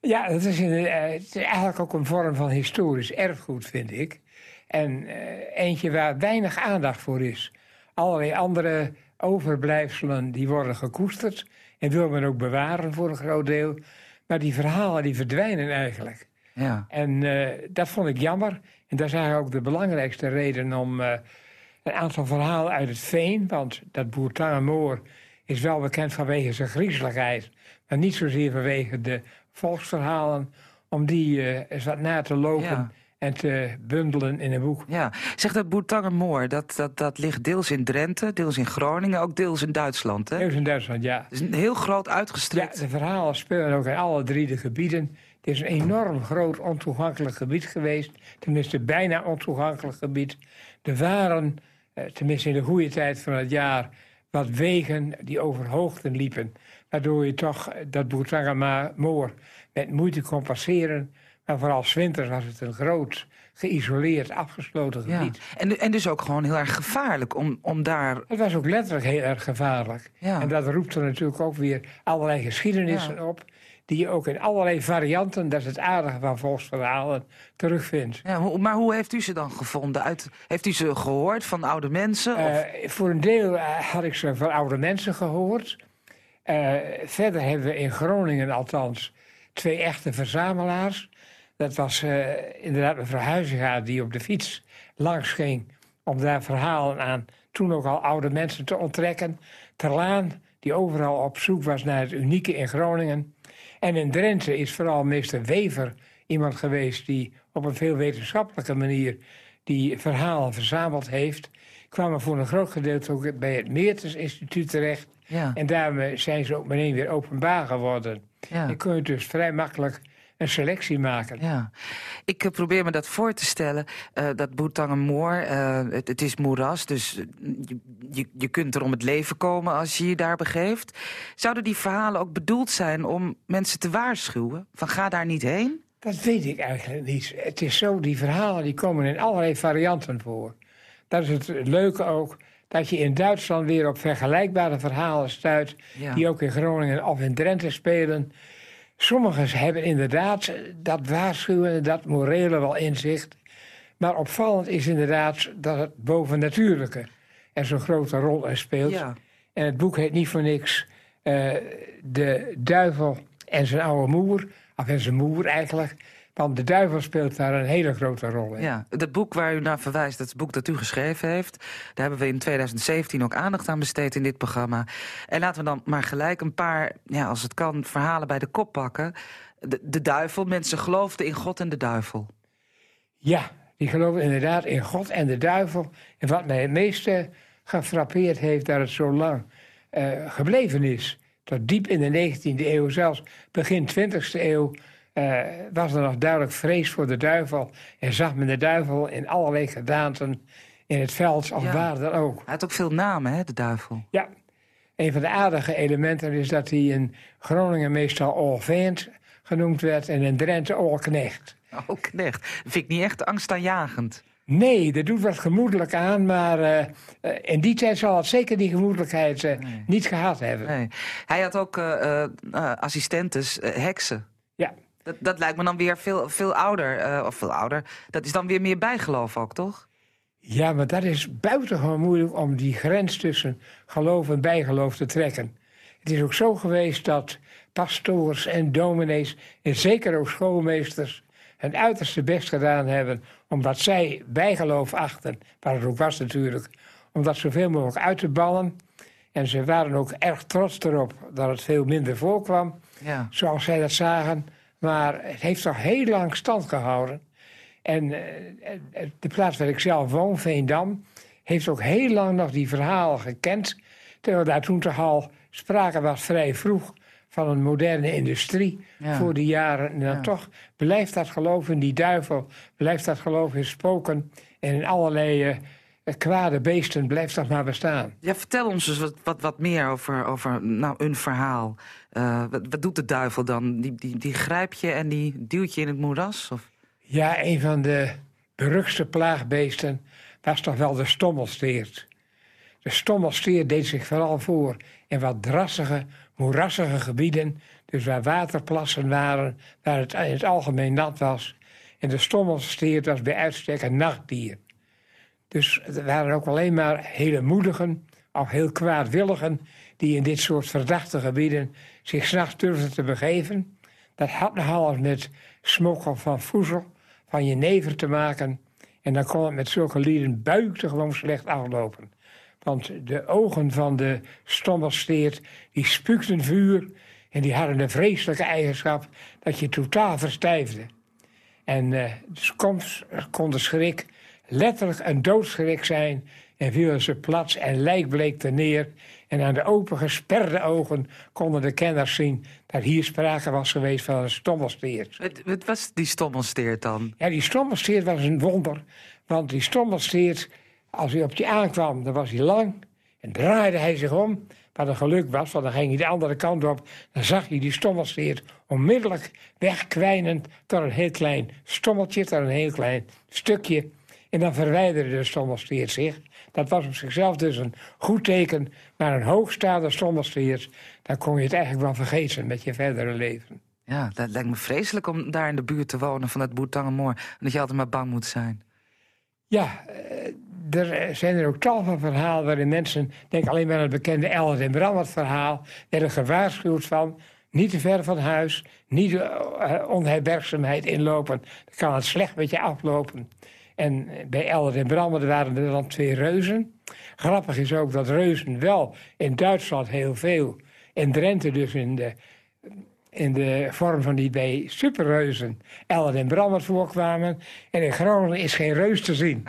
Speaker 11: Ja, dat is, uh, het is eigenlijk ook een vorm van historisch erfgoed, vind ik. En eentje waar weinig aandacht voor is. Allerlei andere overblijfselen die worden gekoesterd en wil men ook bewaren voor een groot deel. Maar die verhalen die verdwijnen eigenlijk.
Speaker 2: Ja.
Speaker 11: En uh, dat vond ik jammer. En dat is eigenlijk ook de belangrijkste reden om uh, een aantal verhalen uit het veen... want dat Boertangenmoor is wel bekend vanwege zijn griezeligheid... maar niet zozeer vanwege de volksverhalen... om die uh, eens wat na te lopen...
Speaker 2: Ja
Speaker 11: en te bundelen in een boek.
Speaker 2: Ja, zeg dat Boertangermoor, dat, dat, dat ligt deels in Drenthe, deels in Groningen, ook deels in Duitsland, hè?
Speaker 11: Deels in Duitsland, ja.
Speaker 2: Het is een heel groot uitgestrekt...
Speaker 11: Ja, de verhalen spelen ook in alle drie de gebieden. Het is een enorm groot ontoegankelijk gebied geweest. Tenminste, bijna ontoegankelijk gebied. Er waren, tenminste in de goede tijd van het jaar... wat wegen die over hoogten liepen. Waardoor je toch dat Boertangermoor met moeite kon passeren... Maar vooral winters was het een groot, geïsoleerd, afgesloten gebied.
Speaker 2: Ja. En, en dus ook gewoon heel erg gevaarlijk om, om daar...
Speaker 11: Het was ook letterlijk heel erg gevaarlijk.
Speaker 2: Ja.
Speaker 11: En dat roept er natuurlijk ook weer allerlei geschiedenissen ja. op... die je ook in allerlei varianten, dat is het aardige van volksverhalen, terugvindt.
Speaker 2: Ja, maar hoe heeft u ze dan gevonden? Uit, heeft u ze gehoord van oude mensen?
Speaker 11: Uh, voor een deel uh, had ik ze van oude mensen gehoord. Uh, verder hebben we in Groningen althans twee echte verzamelaars... Dat was uh, inderdaad mevrouw Huizinga die op de fiets langs ging... om daar verhalen aan toen ook al oude mensen te onttrekken. Terlaan, die overal op zoek was naar het unieke in Groningen. En in Drenthe is vooral meester Wever iemand geweest... die op een veel wetenschappelijke manier die verhalen verzameld heeft. Kwamen voor een groot gedeelte ook bij het Meertens Instituut terecht.
Speaker 2: Ja.
Speaker 11: En daarmee zijn ze ook meteen weer openbaar geworden.
Speaker 2: Ja.
Speaker 11: Je kunt dus vrij makkelijk een selectie maken.
Speaker 2: Ja, ik eh, probeer me dat voor te stellen. Uh, dat Boetangenmoor, uh, het, het, is moeras, dus je, je, je, kunt er om het leven komen als je je daar begeeft. Zouden die verhalen ook bedoeld zijn om mensen te waarschuwen? Van ga daar niet heen?
Speaker 11: Dat weet ik eigenlijk niet. Het is zo, die verhalen die komen in allerlei varianten voor. Dat is het leuke ook, dat je in Duitsland weer op vergelijkbare verhalen stuit... Ja. die ook in Groningen of in Drenthe spelen... Sommigen hebben inderdaad dat waarschuwen, dat morele wel inzicht. Maar opvallend is inderdaad dat het bovennatuurlijke er zo'n grote rol in speelt. Ja. En het boek heet niet voor niks uh, De duivel en zijn oude moer. Of en zijn moer eigenlijk. Want de duivel speelt daar een hele grote rol in.
Speaker 2: Ja, het boek waar u naar verwijst, dat het boek dat u geschreven heeft... daar hebben we in 2017 ook aandacht aan besteed in dit programma. En laten we dan maar gelijk een paar, ja, als het kan, verhalen bij de kop pakken. De, de duivel, mensen geloofden in God en de duivel.
Speaker 11: Ja, die geloven inderdaad in God en de duivel. En wat mij het meeste gefrappeerd heeft, dat het zo lang uh, gebleven is... tot diep in de 19e eeuw, zelfs begin 20e eeuw uh, was er nog duidelijk vrees voor de duivel. En zag men de duivel in allerlei gedaanten in het veld, of ja. waar dan ook.
Speaker 2: Hij had ook veel namen, hè, de duivel.
Speaker 11: Ja. Een van de aardige elementen is dat hij in Groningen meestal Olveent genoemd werd... en in Drenthe Olknecht.
Speaker 2: Olknecht. Vind ik niet echt angstaanjagend.
Speaker 11: Nee, dat doet wat gemoedelijk aan, maar uh, in die tijd zal het zeker die gemoedelijkheid uh, nee. niet gehad hebben.
Speaker 2: Nee. Hij had ook assistentes, heksen. Dat, dat lijkt me dan weer veel, veel ouder, uh, of veel ouder. Dat is dan weer meer bijgeloof ook, toch?
Speaker 11: Ja, maar dat is buitengewoon moeilijk om die grens tussen geloof en bijgeloof te trekken. Het is ook zo geweest dat pastoors en dominees, en zeker ook schoolmeesters, het uiterste best gedaan hebben omdat zij bijgeloof achten, waar het ook was natuurlijk, om dat zoveel mogelijk uit te ballen. En ze waren ook erg trots erop dat het veel minder voorkwam, ja. zoals zij dat zagen. Maar het heeft toch heel lang stand gehouden. En uh, de plaats waar ik zelf woon, Veendam, heeft ook heel lang nog die verhalen gekend. Terwijl daar toen toch al sprake was vrij vroeg van een moderne industrie ja. voor die jaren. En dan ja. toch blijft dat geloof in die duivel, blijft dat geloof in spoken en in allerlei uh, kwade beesten blijft dat maar bestaan.
Speaker 2: Ja, vertel ons eens wat, wat, wat meer over, over nou, een verhaal. Uh, wat, wat, doet de duivel dan? Die, die, die grijp je en die duwt je in het moeras? Of?
Speaker 11: Ja, een van de beruchtste plaagbeesten was toch wel de stommelsteert. De stommelsteert deed zich vooral voor in wat drassige, moerassige gebieden... dus waar waterplassen waren, waar het in het algemeen nat was. En de stommelsteert was bij uitstek een nachtdier. Dus er waren ook alleen maar hele moedigen of heel kwaadwilligen... die in dit soort verdachte gebieden zich s'nachts durfden te begeven. Dat had nogal eens met smokkel van voedsel, van jenever te maken. En dan kon het met zulke lieden buitengewoon slecht aflopen. Want de ogen van de stommelsteert, die spuukten vuur... en die hadden de vreselijke eigenschap dat je totaal verstijfde. En uh, soms kon de schrik letterlijk een doodschrik zijn... en vielen ze plat en lijk bleek er neer... En aan de open gesperde ogen konden de kenners zien... dat hier sprake was geweest van een stommelsteert.
Speaker 2: Wat, wat was die stommelsteert dan?
Speaker 11: Ja, die stommelsteert was een wonder. Want die stommelsteert, als hij op je aankwam, dan was hij lang... en draaide hij zich om, wat een geluk was... want dan ging hij de andere kant op... dan zag hij die stommelsteert onmiddellijk wegkwijnend... tot een heel klein stommeltje, tot een heel klein stukje... En dan verwijderde de stommelsteert zich. Dat was op zichzelf dus een goed teken. Maar een hoogstaande stommelsteert, dan kon je het eigenlijk wel vergeten met je verdere leven.
Speaker 2: Ja, dat lijkt me vreselijk om daar in de buurt te wonen van het Boetangenmoor. En dat je altijd maar bang moet zijn.
Speaker 11: Ja, er zijn er ook tal van verhalen waarin mensen... denk alleen maar aan het bekende Ellen en Brandert verhaal... werden gewaarschuwd van niet te ver van huis... niet de onherbergzaamheid inlopen. Dan kan het slecht met je aflopen. En bij Elder en Brammer waren er dan twee reuzen. Grappig is ook dat reuzen wel in Duitsland heel veel... in Drenthe dus in de, in de vorm van die bij superreuzen... Elder en Brammer voorkwamen. En in Groningen is geen reus te zien.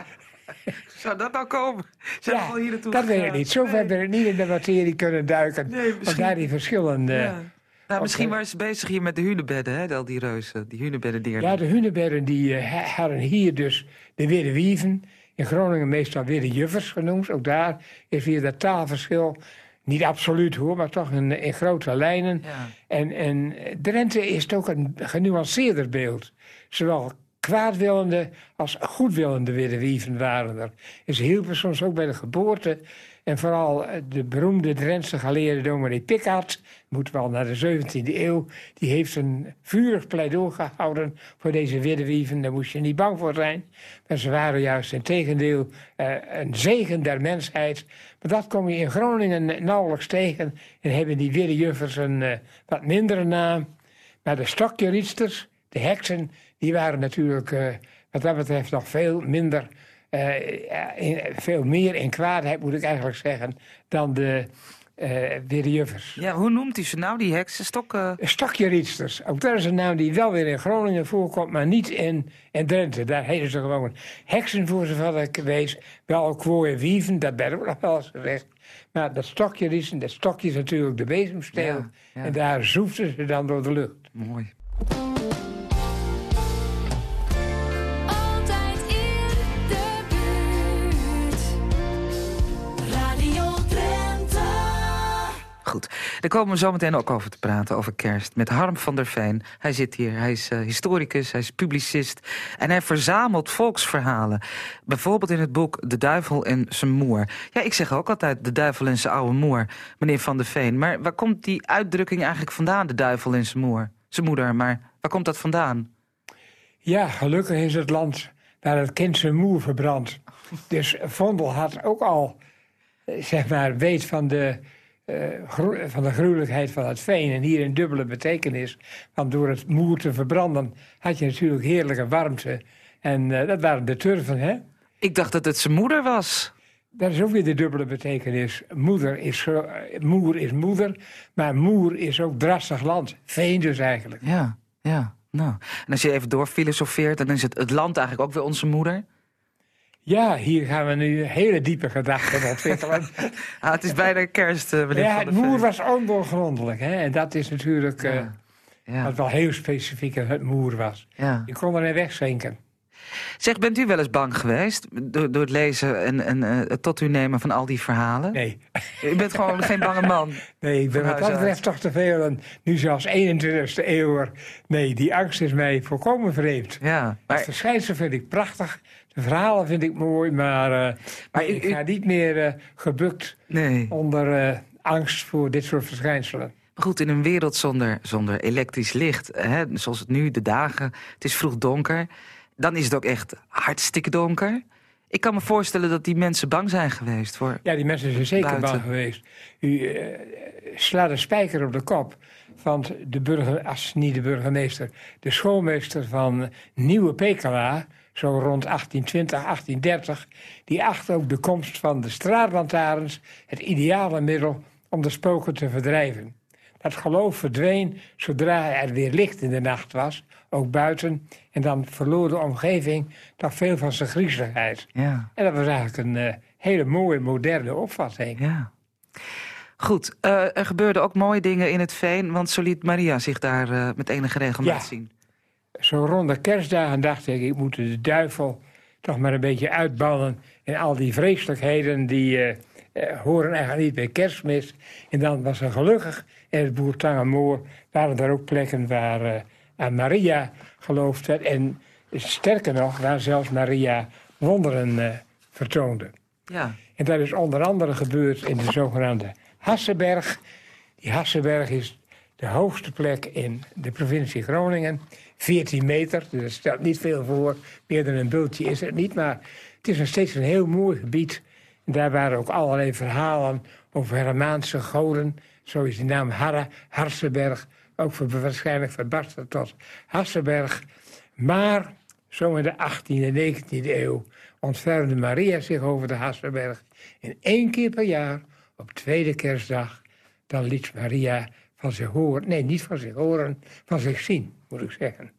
Speaker 2: Zou dat nou komen?
Speaker 11: Zijn ja, hier dat weet ik niet. Zover nee. ben ik niet in de materie kunnen duiken. Nee, daar die verschillen ja.
Speaker 2: Nou, misschien
Speaker 11: eh,
Speaker 2: waren ze bezig hier met de hunebedden, hè, al die reuzen. Die hunebedden
Speaker 11: Ja, de hunebedden die eh, ha- hadden hier dus de Witte Wieven. In Groningen meestal Witte Juffers genoemd. Ook daar is weer dat taalverschil. Niet absoluut hoor, maar toch in, in grote lijnen.
Speaker 2: Ja.
Speaker 11: En, en Drenthe is toch een genuanceerder beeld. Zowel kwaadwillende als goedwillende Witte Wieven waren er. Ze hielpen soms ook bij de geboorte. En vooral eh, de beroemde Drentse geleerde dominee Pickard, moet wel naar de 17e eeuw, die heeft een vurig pleidooi gehouden voor deze widdenwieven. Daar moest je niet bang voor zijn. Maar ze waren juist in tegendeel eh, een zegen der mensheid. Maar dat kom je in Groningen nauwelijks tegen. En hebben die widdenjuffers een eh, wat mindere naam. Maar de stokjerietsters, de heksen, die waren natuurlijk eh, wat dat betreft nog veel minder eh, in- veel meer in kwaadheid, moet ik eigenlijk zeggen, dan de eh Wirjuffers.
Speaker 2: Ja, hoe noemt hij ze nou, die heksen?
Speaker 11: Stokjerietsters. Ook dat is een naam die wel weer in Groningen voorkomt, maar niet in, in Drenthe. Daar heten ze gewoon heksen voor zover ik weet. Wel ook kwooie wieven, dat werd ook nog wel eens gezegd. Maar dat stokjerietsen, dat stokje is natuurlijk de bezemsteel.
Speaker 2: Ja, ja.
Speaker 11: En daar zoefden ze dan door de lucht.
Speaker 2: Mooi. Goed, daar komen we zo meteen ook over te praten, over kerst. Met Harm van der Veen. Hij zit hier, hij is eh, historicus, hij is publicist... en hij verzamelt volksverhalen. Bijvoorbeeld in het boek De Duivel en zijn moer. Ja, ik zeg ook altijd De Duivel en zijn oude moer, meneer van der Veen. Maar waar komt die uitdrukking eigenlijk vandaan, De Duivel en zijn moer? Zijn moeder, maar waar komt dat vandaan?
Speaker 11: Ja, gelukkig is het land waar het kind zijn moer verbrandt. Dus Vondel had ook al, eh, zeg maar, weet van de, eh, van de gruwelijkheid van het veen. En hier een dubbele betekenis. Want door het moer te verbranden had je natuurlijk heerlijke warmte. En eh, dat waren de turven, hè?
Speaker 2: Ik dacht dat het zijn moeder was.
Speaker 11: Dat is ook weer de dubbele betekenis. Moeder is, eh, moer is moeder, maar moer is ook drassig land. Veen dus eigenlijk.
Speaker 2: Ja, ja, nou. En als je even doorfilosofeert, dan is het, het land eigenlijk ook weer onze moeder.
Speaker 11: Ja, hier gaan we nu hele diepe gedachten ontwikkelen.
Speaker 2: Ah, het is bijna kerst, eh, meneer
Speaker 11: Ja, het moer was ondoorgrondelijk. Hè? En dat is natuurlijk eh,
Speaker 2: Ja.
Speaker 11: wat wel heel specifiek het moer was.
Speaker 2: Ja.
Speaker 11: Je kon er niet wegzinken.
Speaker 2: Zeg, bent u wel eens bang geweest door, door het lezen en, en eh, het tot u nemen van al die verhalen?
Speaker 11: Nee.
Speaker 2: U bent gewoon geen bange man.
Speaker 11: Nee, ik ben wat dat betreft toch te veel. En nu zelfs 21e eeuwer. Nee, die angst is mij volkomen vreemd.
Speaker 2: Ja,
Speaker 11: Het verschijnsel vind ik prachtig. De verhalen vind ik mooi. Maar, eh,
Speaker 2: Maar
Speaker 11: ik ga niet meer eh, gebukt
Speaker 2: Nee.
Speaker 11: onder eh, angst voor dit soort verschijnselen.
Speaker 2: Maar goed, in een wereld zonder, zonder elektrisch licht, hè, zoals het nu, de dagen, het is vroeg donker, dan is het ook echt hartstikke donker. Ik kan me voorstellen dat die mensen bang zijn geweest voor.
Speaker 11: Ja, die mensen zijn zeker
Speaker 2: Buiten.
Speaker 11: bang geweest. U eh, slaat een spijker op de kop. Want de burger, als niet de burgemeester, de schoolmeester van Nieuwe Pekela, zo rond 1820, 1830, die acht ook de komst van de straatlantaarns het ideale middel om de spoken te verdrijven. Dat geloof verdween zodra er weer licht in de nacht was, ook buiten, en dan verloor de omgeving toch veel van zijn griezeligheid.
Speaker 2: Ja,
Speaker 11: En dat was eigenlijk een eh, hele mooie, moderne opvatting.
Speaker 2: ja. Goed, eh, er gebeurden ook mooie dingen in het veen, want zo liet Maria zich daar eh, met enige regelmaat
Speaker 11: Ja.
Speaker 2: zien.
Speaker 11: Zo rond de kerstdagen dacht ik, ik moet de duivel toch maar een beetje uitbannen. En al die vreselijkheden die eh, horen eigenlijk niet bij kerstmis. En dan was er gelukkig in het Boertangenmoor waren er ook plekken waar eh, aan Maria geloofd werd. En sterker nog, waar zelfs Maria wonderen vertoonde.
Speaker 2: Ja,
Speaker 11: En dat is onder andere gebeurd in de zogenaamde Hassenberg. Die Hassenberg is de hoogste plek in de provincie Groningen. 14 meter, dus dat stelt niet veel voor. Meer dan een bultje is het niet, maar het is nog steeds een heel mooi gebied. Daar waren ook allerlei verhalen over Hermaanse goden. Zo is die naam Harre, ook voor, waarschijnlijk verbasterd tot Hassenberg. Maar zo in de 18e en 19e eeuw ontfermde Maria zich over de Hassenberg. En één keer per jaar, op tweede kerstdag, dan liet Maria van zich horen. Nee, niet van zich horen, van zich zien, moet ik zeggen.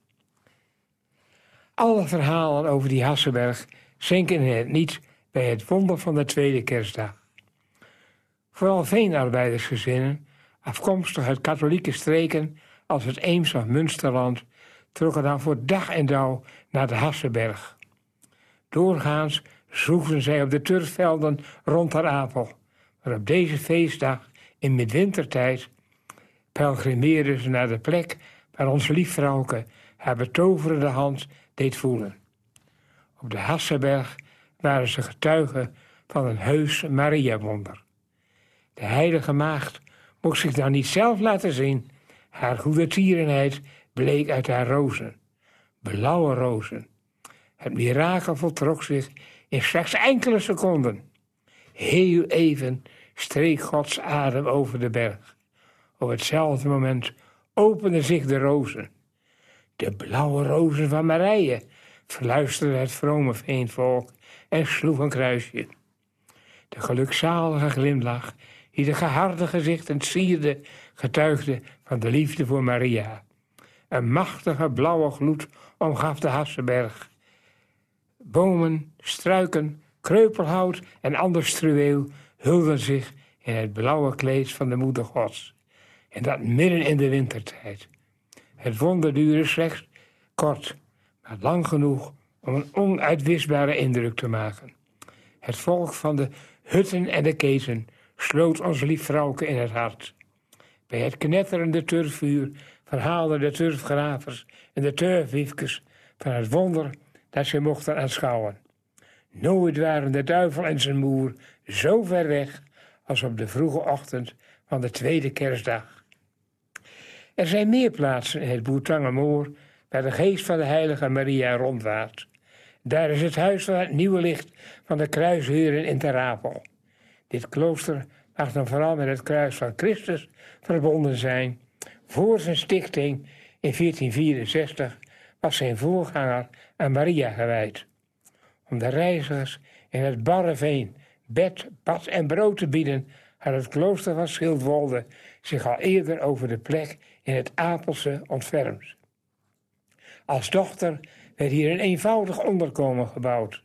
Speaker 11: Alle verhalen over die Hassenberg zinken in het niet bij het wonder van de tweede kerstdag. Vooral veenarbeidersgezinnen, Afkomstig uit katholieke streken als het Eems of Münsterland trokken dan voor dag en dauw naar de Hassenberg. Doorgaans zoefden zij op de turfvelden rond Ter Apel, maar op deze feestdag in midwintertijd pelgrimeerden ze naar de plek waar ons lief vrouwke haar betoverende hand deed voelen. Op de Hassenberg waren ze getuigen van een heus Mariawonder. De heilige maagd mocht zich dan niet zelf laten zien. Haar goede tierenheid bleek uit haar rozen. Blauwe rozen. Het mirakel voltrok zich in slechts enkele seconden. Heel even streek Gods adem over de berg. Op hetzelfde moment openden zich de rozen. De blauwe rozen van Marije, fluisterde het vrome veenvolk en sloeg een kruisje. De gelukzalige glimlach die de geharde gezichten sierde, getuigde van de liefde voor Maria. Een machtige blauwe gloed omgaf de Hassenberg. Bomen, struiken, kreupelhout en ander struweel hulden zich in het blauwe kleed van de moeder Gods. En dat midden in de wintertijd. Het wonder duurde slechts kort, maar lang genoeg om een onuitwisbare indruk te maken. Het volk van de hutten en de keten sloot ons lief vrouwke in het hart. Bij het knetterende turfvuur verhaalden de turfgravers en de turfwiefkes van het wonder dat ze mochten aanschouwen. Nooit waren de duivel en zijn moer zo ver weg als op de vroege ochtend van de tweede kerstdag. Er zijn meer plaatsen in het Boertangenmoor waar de geest van de heilige Maria rondwaart. Daar is het huis van het nieuwe licht van de kruisheuren in Ter Apel. Dit klooster mag dan vooral met het kruis van Christus verbonden zijn. Voor zijn stichting in 1464 was zijn voorganger aan Maria gewijd. Om de reizigers in het barre veen bed, bad en brood te bieden, had het klooster van Schildwolde zich al eerder over de plek in het Apelse ontfermd. Als dochter werd hier een eenvoudig onderkomen gebouwd.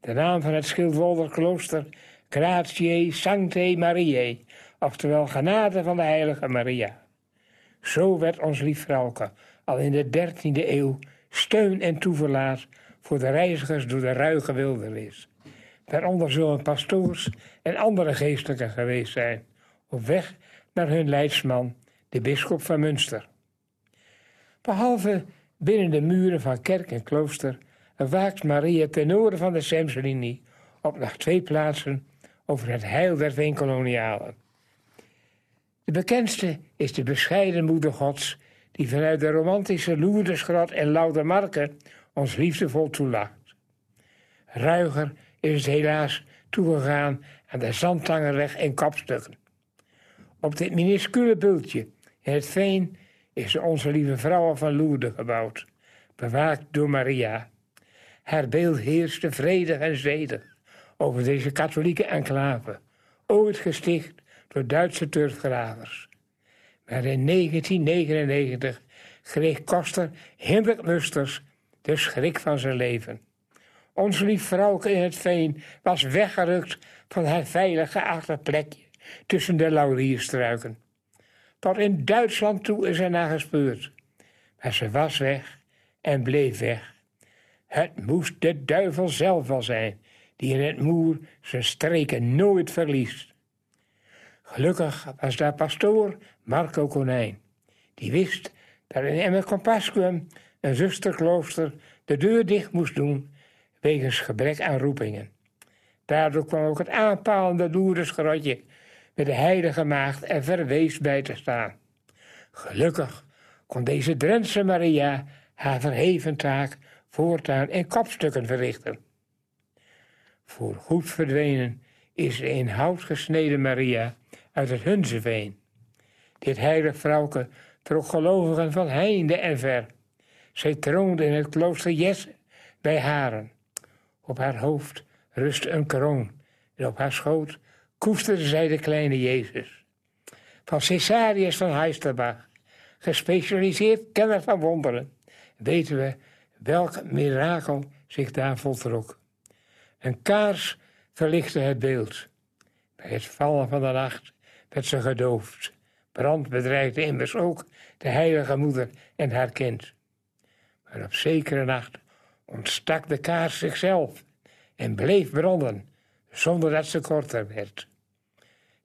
Speaker 11: De naam van het Schildwolder klooster Gratiae Sancte Mariae, oftewel genade van de heilige Maria. Zo werd ons lief vrouwke al in de dertiende eeuw steun en toeverlaat voor de reizigers door de ruige wildernis. Daaronder zullen pastoors en andere geestelijken geweest zijn, op weg naar hun leidsman, de bisschop van Münster. Behalve binnen de muren van kerk en klooster waakt Maria ten noorden van de Semslinie op nog twee plaatsen over het heil der veenkolonialen. De bekendste is de bescheiden moeder Gods, die vanuit de romantische Loerdesgrot en Laudermarken ons liefdevol toelacht. Ruiger is het helaas toegegaan aan de Zandtangerweg en Kapstukken. Op dit minuscule bultje het veen is Onze Lieve Vrouwen van Loerden gebouwd, bewaakt door Maria. Haar beeld heerste vredig en zedig over deze katholieke enclave, ooit gesticht door Duitse turfgravers. Maar in 1999 kreeg koster Hendrik Musters de schrik van zijn leven. Ons lief vrouwke in het veen was weggerukt van haar veilige achterplekje tussen de laurierstruiken. Tot in Duitsland toe is er naar gespeurd. Maar ze was weg en bleef weg. Het moest de duivel zelf wel zijn, die in het moer zijn streken nooit verliest. Gelukkig was daar pastoor Marco Konijn, die wist dat in Emmer Compascuum een zusterklooster de deur dicht moest doen wegens gebrek aan roepingen. Daardoor kwam ook het aanpalende loerenschrotje met de heilige maagd er verwees bij te staan. Gelukkig kon deze Drentse Maria haar verheven taak voortaan in kopstukken verrichten. Voor goed verdwenen is de in hout gesneden Maria uit het Hunzeveen. Dit heilig vrouwke trok gelovigen van heinde en ver. Zij troonde in het klooster Jesse bij Haren. Op haar hoofd rustte een kroon en op haar schoot koesterde zij de kleine Jezus. Van Caesarius van Heisterbach, gespecialiseerd kenner van wonderen, weten we welk mirakel zich daar voltrok. Een kaars verlichtte het beeld. Bij het vallen van de nacht werd ze gedoofd, Brand bedreigde immers ook de heilige moeder en haar kind. Maar op zekere nacht ontstak de kaars zichzelf en bleef branden, zonder dat ze korter werd.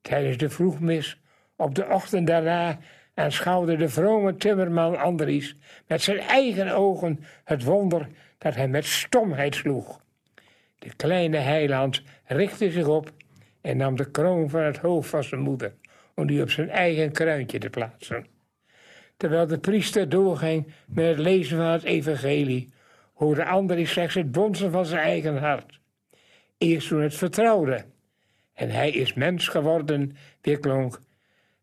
Speaker 11: Tijdens de vroegmis, op de ochtend daarna, aanschouwde de vrome timmerman Andries met zijn eigen ogen het wonder dat hij met stomheid sloeg. De kleine heiland richtte zich op en nam de kroon van het hoofd van zijn moeder om die op zijn eigen kruintje te plaatsen. Terwijl de priester doorging met het lezen van het evangelie, hoorde Andries slechts het bonzen van zijn eigen hart. Eerst toen het vertrouwde en hij is mens geworden, weerklonk,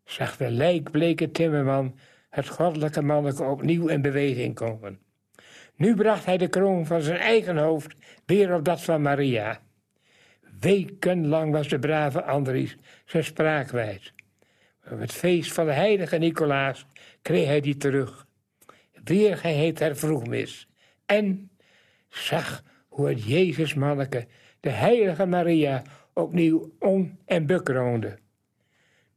Speaker 11: zag de lijkbleke timmerman het goddelijke manneke opnieuw in beweging komen. Nu bracht hij de kroon van zijn eigen hoofd weer op dat van Maria. Wekenlang was de brave Andries zijn spraak kwijt. Op het feest van de heilige Nicolaas kreeg hij die terug. Weer geheet er vroegmis. En zag hoe het Jezusmanneke, de heilige Maria, opnieuw om en bekroonde.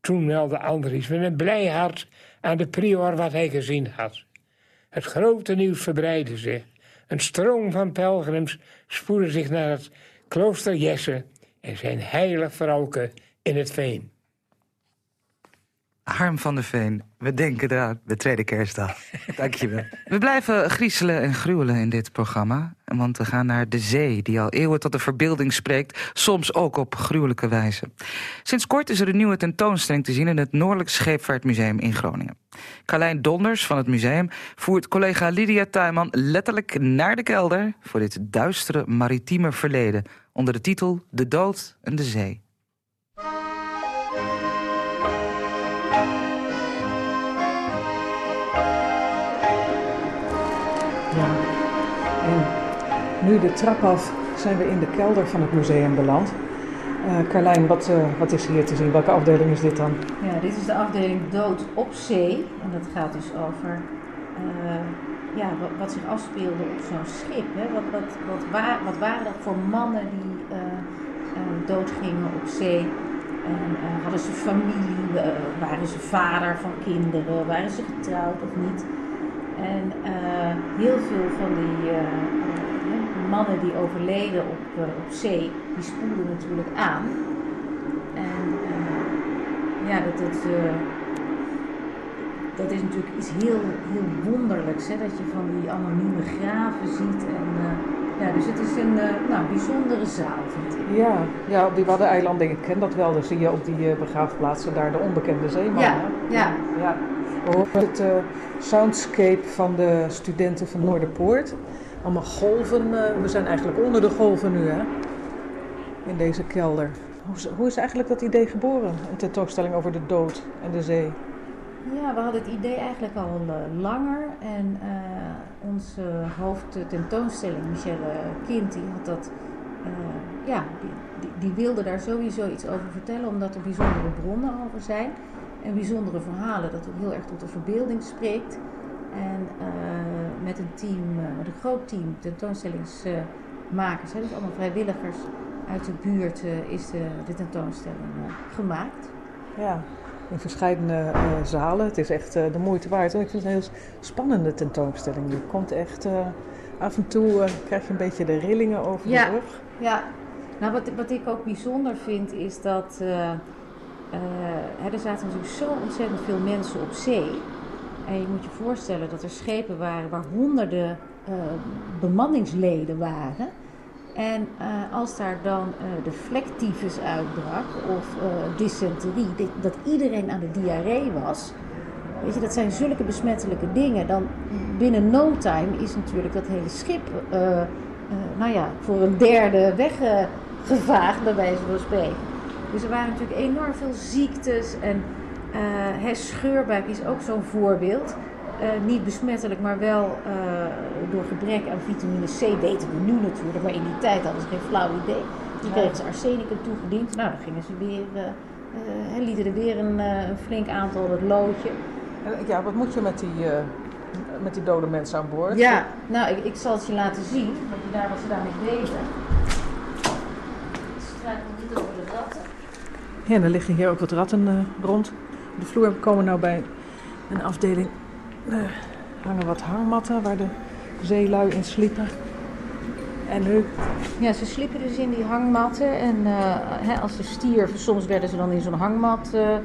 Speaker 11: Toen meldde Andries met een blij hart aan de prior wat hij gezien had. Het grote nieuws verbreidde zich. Een stroom van pelgrims spoedde zich naar het klooster Jesse en zijn heilig vrouwke in het veen.
Speaker 2: Harm van der Veen, we denken eraan, de tweede kerstdag. Dankjewel. We blijven griezelen en gruwelen in dit programma. Want we gaan naar de zee, die al eeuwen tot de verbeelding spreekt. Soms ook op gruwelijke wijze. Sinds kort is er een nieuwe tentoonstelling te zien... in het Noordelijk Scheepvaartmuseum in Groningen. Carlijn Donders van het museum voert collega Lydia Tuinman... letterlijk naar de kelder voor dit duistere maritieme verleden... onder de titel De Dood en de Zee.
Speaker 10: Nu de trap af zijn we in de kelder van het museum beland. Eh Carlijn, wat, eh, wat is hier te zien? Welke afdeling is dit dan?
Speaker 12: Ja, dit is de afdeling Dood op Zee. En dat gaat dus over eh, ja, wat, wat zich afspeelde op zo'n schip. Hè? Wat, wat, wat, wa- wat waren dat voor mannen die doodgingen op zee? En hadden ze familie? Waren ze vader van kinderen? Waren ze getrouwd of niet? En heel veel van die mannen die overleden op, eh, op zee, die spoelden natuurlijk aan. En eh, ja, dat, dat, eh, dat is natuurlijk iets heel, heel wonderlijks, hè? dat je van die anonieme graven ziet. En, ja, dus het is een nou, bijzondere zaal, vind ik.
Speaker 10: Ja, ja, op die Waddeneilanden, ik ken dat wel. Dan zie je op die eh, begraafplaatsen daar de onbekende zeeman.
Speaker 12: Ja,
Speaker 10: hè?
Speaker 12: ja.
Speaker 10: ja. We horen het soundscape van de studenten van Noorderpoort. Allemaal golven. eh, we zijn eigenlijk onder de golven nu, hè? In deze kelder. Hoe is, hoe is eigenlijk dat idee geboren? Een tentoonstelling over de dood en de zee.
Speaker 12: Ja, we hadden het idee eigenlijk al eh, langer. En eh, onze hoofdtentoonstelling, Michelle Kind, die had dat. ja, die, die wilde daar sowieso iets over vertellen, omdat er bijzondere bronnen over zijn. En bijzondere verhalen, dat ook heel erg tot de verbeelding spreekt. En eh, met een team, eh, met een groot team tentoonstellingsmakers, hè, dus allemaal vrijwilligers uit de buurt, eh, is de, de tentoonstelling gemaakt.
Speaker 10: Ja, in verschillende zalen. Het is echt de moeite waard. En ik vind het een heel spannende tentoonstelling. Je komt echt af en toe krijg je een beetje de rillingen over
Speaker 12: Ja.
Speaker 10: de rug.
Speaker 12: Ja, nou wat, wat ik ook bijzonder vind is dat er zaten natuurlijk zo ontzettend veel mensen op zee. En je moet je voorstellen dat er schepen waren waar honderden eh, bemanningsleden waren. En eh, als daar dan eh, de vlektyfus uitbrak of dysenterie, dat iedereen aan de diarree was. Weet je, dat zijn zulke besmettelijke dingen. Dan binnen no time is natuurlijk dat hele schip, nou ja, voor een derde weggevaagd, bij wijze van spreken. Dus er waren natuurlijk enorm veel ziektes en hè, scheurbuik is ook zo'n voorbeeld. Eh, niet besmettelijk, maar wel eh, door gebrek aan vitamine C weten we nu natuurlijk, maar in die tijd hadden ze geen flauw idee. Toen kregen ze arsenicum toegediend. Nou, dan gingen ze weer, eh, eh, lieten er weer een, eh, een flink aantal het loodje.
Speaker 10: Ja, wat moet je met die, eh, met die dode mensen aan boord?
Speaker 12: Ja, nou, ik, ik zal het je laten zien, wat, je daar, wat ze daarmee deden. Ik struikel niet over de ratten.
Speaker 10: Ja, en er liggen hier ook wat ratten eh, rond. De vloer. We komen nu bij een afdeling. Er hangen wat hangmatten waar de zeelui in sliepen. En?
Speaker 12: Ja, ze sliepen dus in die hangmatten. En eh, hè, als ze stierven, soms werden ze dan in zo'n hangmat eh, eh,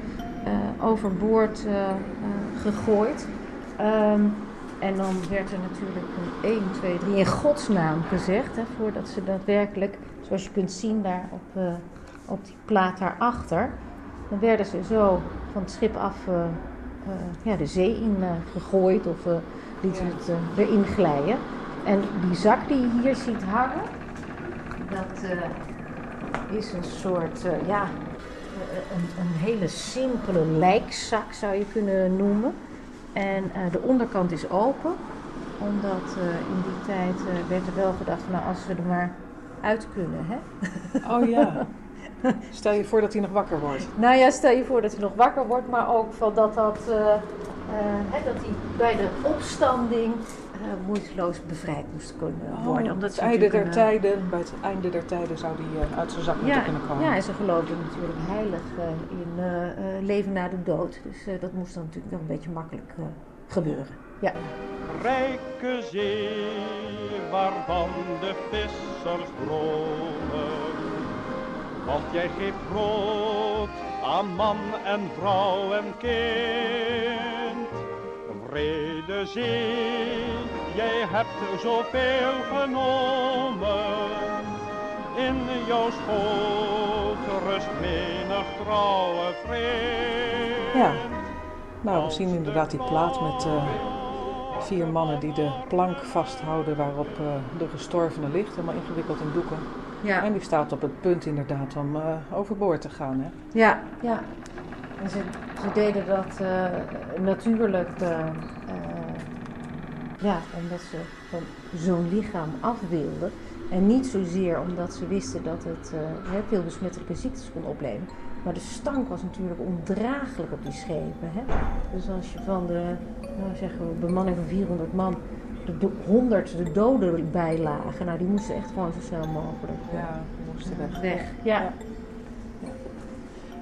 Speaker 12: overboord eh, eh, gegooid. Ehm, en dan werd er natuurlijk een 1, 2, 3 in godsnaam gezegd. Hè, voordat ze daadwerkelijk, zoals je kunt zien daar op, eh, op die plaat daarachter. Dan werden ze zo van het schip af eh, eh, ja, de zee in eh, gegooid of eh lieten het erin glijden. En die zak die je hier ziet hangen, dat eh, is een soort, eh, ja, een, een hele simpele lijkzak zou je kunnen noemen. En eh, de onderkant is open, omdat eh, in die tijd eh, werd er wel gedacht, van, nou als we er maar uit kunnen, hè.
Speaker 10: Oh ja. Stel je voor dat hij nog wakker wordt.
Speaker 12: Nou ja, stel je voor dat hij nog wakker wordt, maar ook van dat, dat, eh, eh, hè, dat hij bij de opstanding eh, moeiteloos bevrijd moest kunnen worden.
Speaker 10: Oh,
Speaker 12: omdat
Speaker 10: het
Speaker 12: ze
Speaker 10: einde der tijden, bij het einde der tijden zou die eh, uit zijn zak
Speaker 12: ja,
Speaker 10: moeten kunnen komen.
Speaker 12: ja, en ze geloofden natuurlijk heilig in eh, eh, leven na de dood. Dus eh, dat moest dan natuurlijk wel een beetje makkelijk eh, gebeuren. Ja.
Speaker 13: Rijke zee waarvan de vissers dromen. Want jij geeft brood aan man en vrouw en kind. Vrede zee, jij hebt zoveel genomen. In jouw schoot rust menig trouwe vriend.
Speaker 10: Ja. Nou, we zien inderdaad die plaat met eh, vier mannen die de plank vasthouden waarop eh, de gestorvene ligt, helemaal ingewikkeld in doeken.
Speaker 12: Ja.
Speaker 10: En die staat op het punt inderdaad om eh, overboord te gaan. Hè?
Speaker 12: Ja, ja. En ze, ze deden dat eh, natuurlijk, eh, ja, omdat ze van zo'n lichaam af wilden. En niet zozeer omdat ze wisten dat het veel besmettelijke ziektes kon opleveren. Maar de stank was natuurlijk ondraaglijk op die schepen. Hè? Dus als je van de nou zeggen we, bemanning van 400 man de do- 100 de doden bijlagen, nou die moesten echt gewoon zo snel mogelijk eh,
Speaker 10: Ja, moesten weg.
Speaker 12: weg. Ja.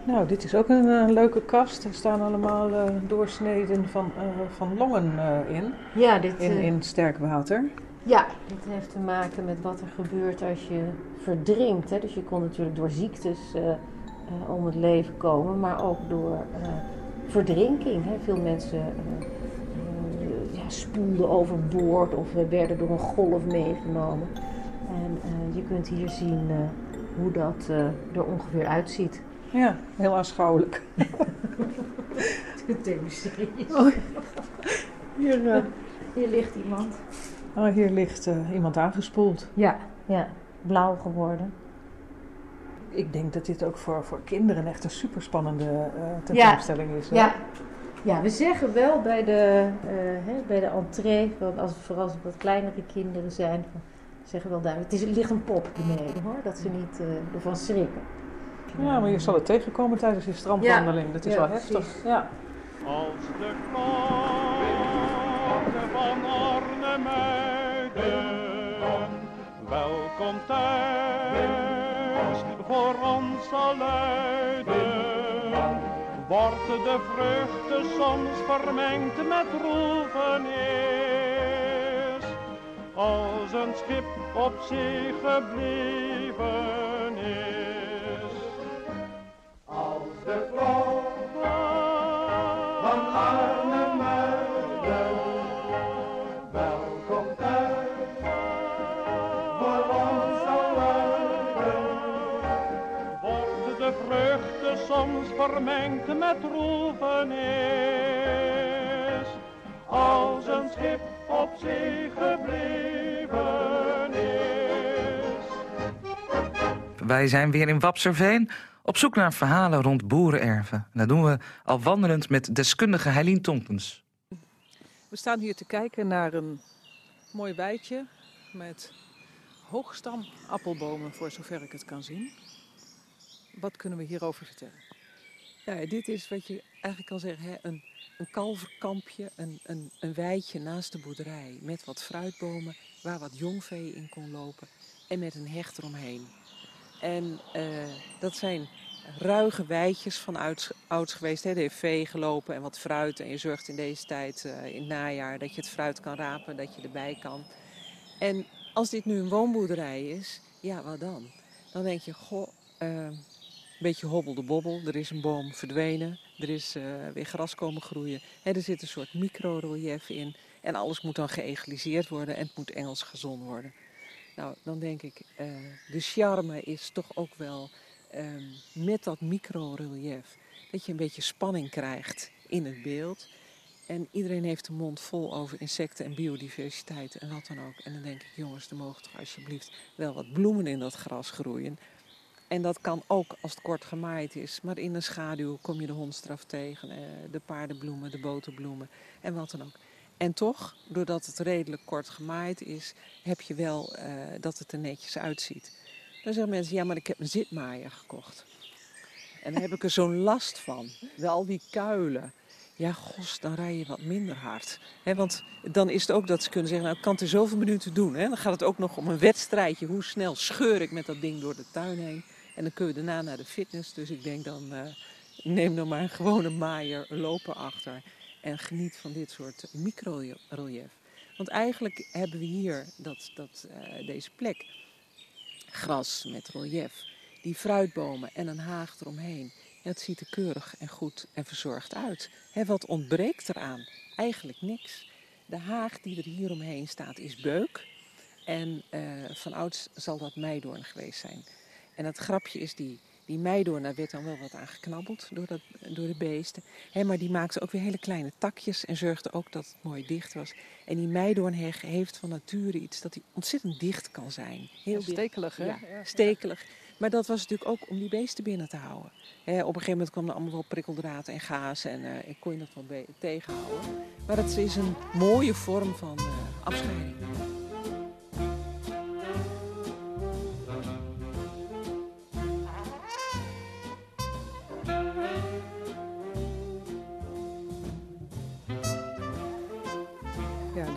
Speaker 10: Nou, dit is ook een eh, leuke kast. Er staan allemaal eh, doorsneden van, eh, van longen eh, in.
Speaker 12: Ja, dit,
Speaker 10: in, in sterk water.
Speaker 12: Ja, dit heeft te maken met wat er gebeurt als je verdrinkt. Hè. Dus je kon natuurlijk door ziektes eh, eh, om het leven komen, maar ook door eh, verdrinking. Hè. Veel mensen spoelden overboord of eh, werden door een golf meegenomen. En eh, je kunt hier zien eh, hoe dat er ongeveer uitziet.
Speaker 10: Ja, heel aanschouwelijk.
Speaker 12: Het demonstreert.
Speaker 10: Oh, hier,
Speaker 12: Hier ligt iemand.
Speaker 10: oh, hier ligt iemand aangespoeld.
Speaker 12: Ja, ja, blauw geworden.
Speaker 10: Ik denk dat dit ook voor, voor kinderen echt een superspannende eh tentoonstelling is. hè?
Speaker 12: Ja. Ja, we zeggen wel bij de, eh, hè, bij de entree, van als, vooral als het wat kleinere kinderen zijn, van, zeggen we wel duidelijk, het is, er ligt een pop beneden hoor, dat ze niet eh, ervan schrikken.
Speaker 10: Ja, maar je zal het tegenkomen tijdens je strandwandeling. Dat is
Speaker 12: Ja,
Speaker 10: wel
Speaker 12: precies.
Speaker 10: heftig. Ja.
Speaker 13: Als de klokken van Arnhemuiden welkom thuis voor ons zal luiden, wordt de vruchten soms vermengd met droevenis. Als een schip op zee gebleven is. Als de vermengd met droevenis. Als een schip op zee gebleven is.
Speaker 2: Wij zijn weer in Wapserveen op zoek naar verhalen rond boerenerven. En dat doen we al wandelend met deskundige Heilien Tompens.
Speaker 10: We staan hier te kijken naar een mooi weidje met hoogstam appelbomen, voor zover ik het kan zien. Wat kunnen we hierover vertellen?
Speaker 14: Dit is wat je eigenlijk kan zeggen, hè, een, een kalverkampje, een, een, een weidje naast de boerderij. Met wat fruitbomen waar wat jongvee in kon lopen en met een hecht eromheen. En eh, dat zijn ruige weidjes van ouds, geweest. Hè. Er heeft vee gelopen en wat fruit. En je zorgt in deze tijd, eh, in het najaar, dat je het fruit kan rapen, dat je erbij kan. En als dit nu een woonboerderij is, ja, wat dan? Dan denk je, goh, eh, een beetje hobbel de bobbel. Er is een boom verdwenen. Er is eh, weer gras komen groeien. Hè, er zit een soort micro-relief in. En alles moet dan geëgaliseerd worden en het moet Engels gezond worden. Nou, dan denk ik, eh, de charme is toch ook wel ehm, met dat micro-relief. Dat je een beetje spanning krijgt in het beeld. En iedereen heeft de mond vol over insecten en biodiversiteit en wat dan ook. En dan denk ik, jongens, er mogen toch alsjeblieft wel wat bloemen in dat gras groeien. En dat kan ook als het kort gemaaid is. Maar in de schaduw kom je de hondstraf tegen, eh, de paardenbloemen, de boterbloemen en wat dan ook. En toch, doordat het redelijk kort gemaaid is, heb je wel eh, dat het er netjes uitziet. Dan zeggen mensen, ja, maar ik heb een zitmaaier gekocht. En daar heb ik er zo'n last van. Wel die kuilen. Ja, gos, dan rij je wat minder hard. Hè, want dan is het ook dat ze kunnen zeggen, nou, ik kan het er zoveel minuten doen. Dan gaat het ook nog om een wedstrijdje. Hoe snel scheur ik met dat ding door de tuin heen. En dan kun je daarna naar de fitness. Dus ik denk dan, eh, neem dan maar een gewone maaier, lopen achter. En geniet van dit soort micro-relief. Want eigenlijk hebben we hier dat, dat, eh, deze plek. Gras met relief. Die fruitbomen en een haag eromheen. Ja, het ziet er keurig en goed en verzorgd uit. Wat ontbreekt eraan? Eigenlijk niks. De haag die er hier omheen staat is beuk. En eh, van ouds zal dat meidoorn geweest zijn. En het grapje is die, die meidoorn, daar werd dan wel wat aan geknabbeld door, dat, door de beesten. Hè, maar die maakte ook weer hele kleine takjes en zorgde ook dat het mooi dicht was. En die meidoornheg heeft van nature iets dat hij ontzettend dicht kan zijn. Heel.
Speaker 10: Stekelig, hè?
Speaker 14: Ja, stekelig. Maar dat was natuurlijk ook om die beesten binnen te houden. Op een gegeven moment kwam er allemaal wel prikkeldraad en gaas en eh, kon je dat wel tegenhouden. Maar het is een mooie vorm van eh, afscheiding.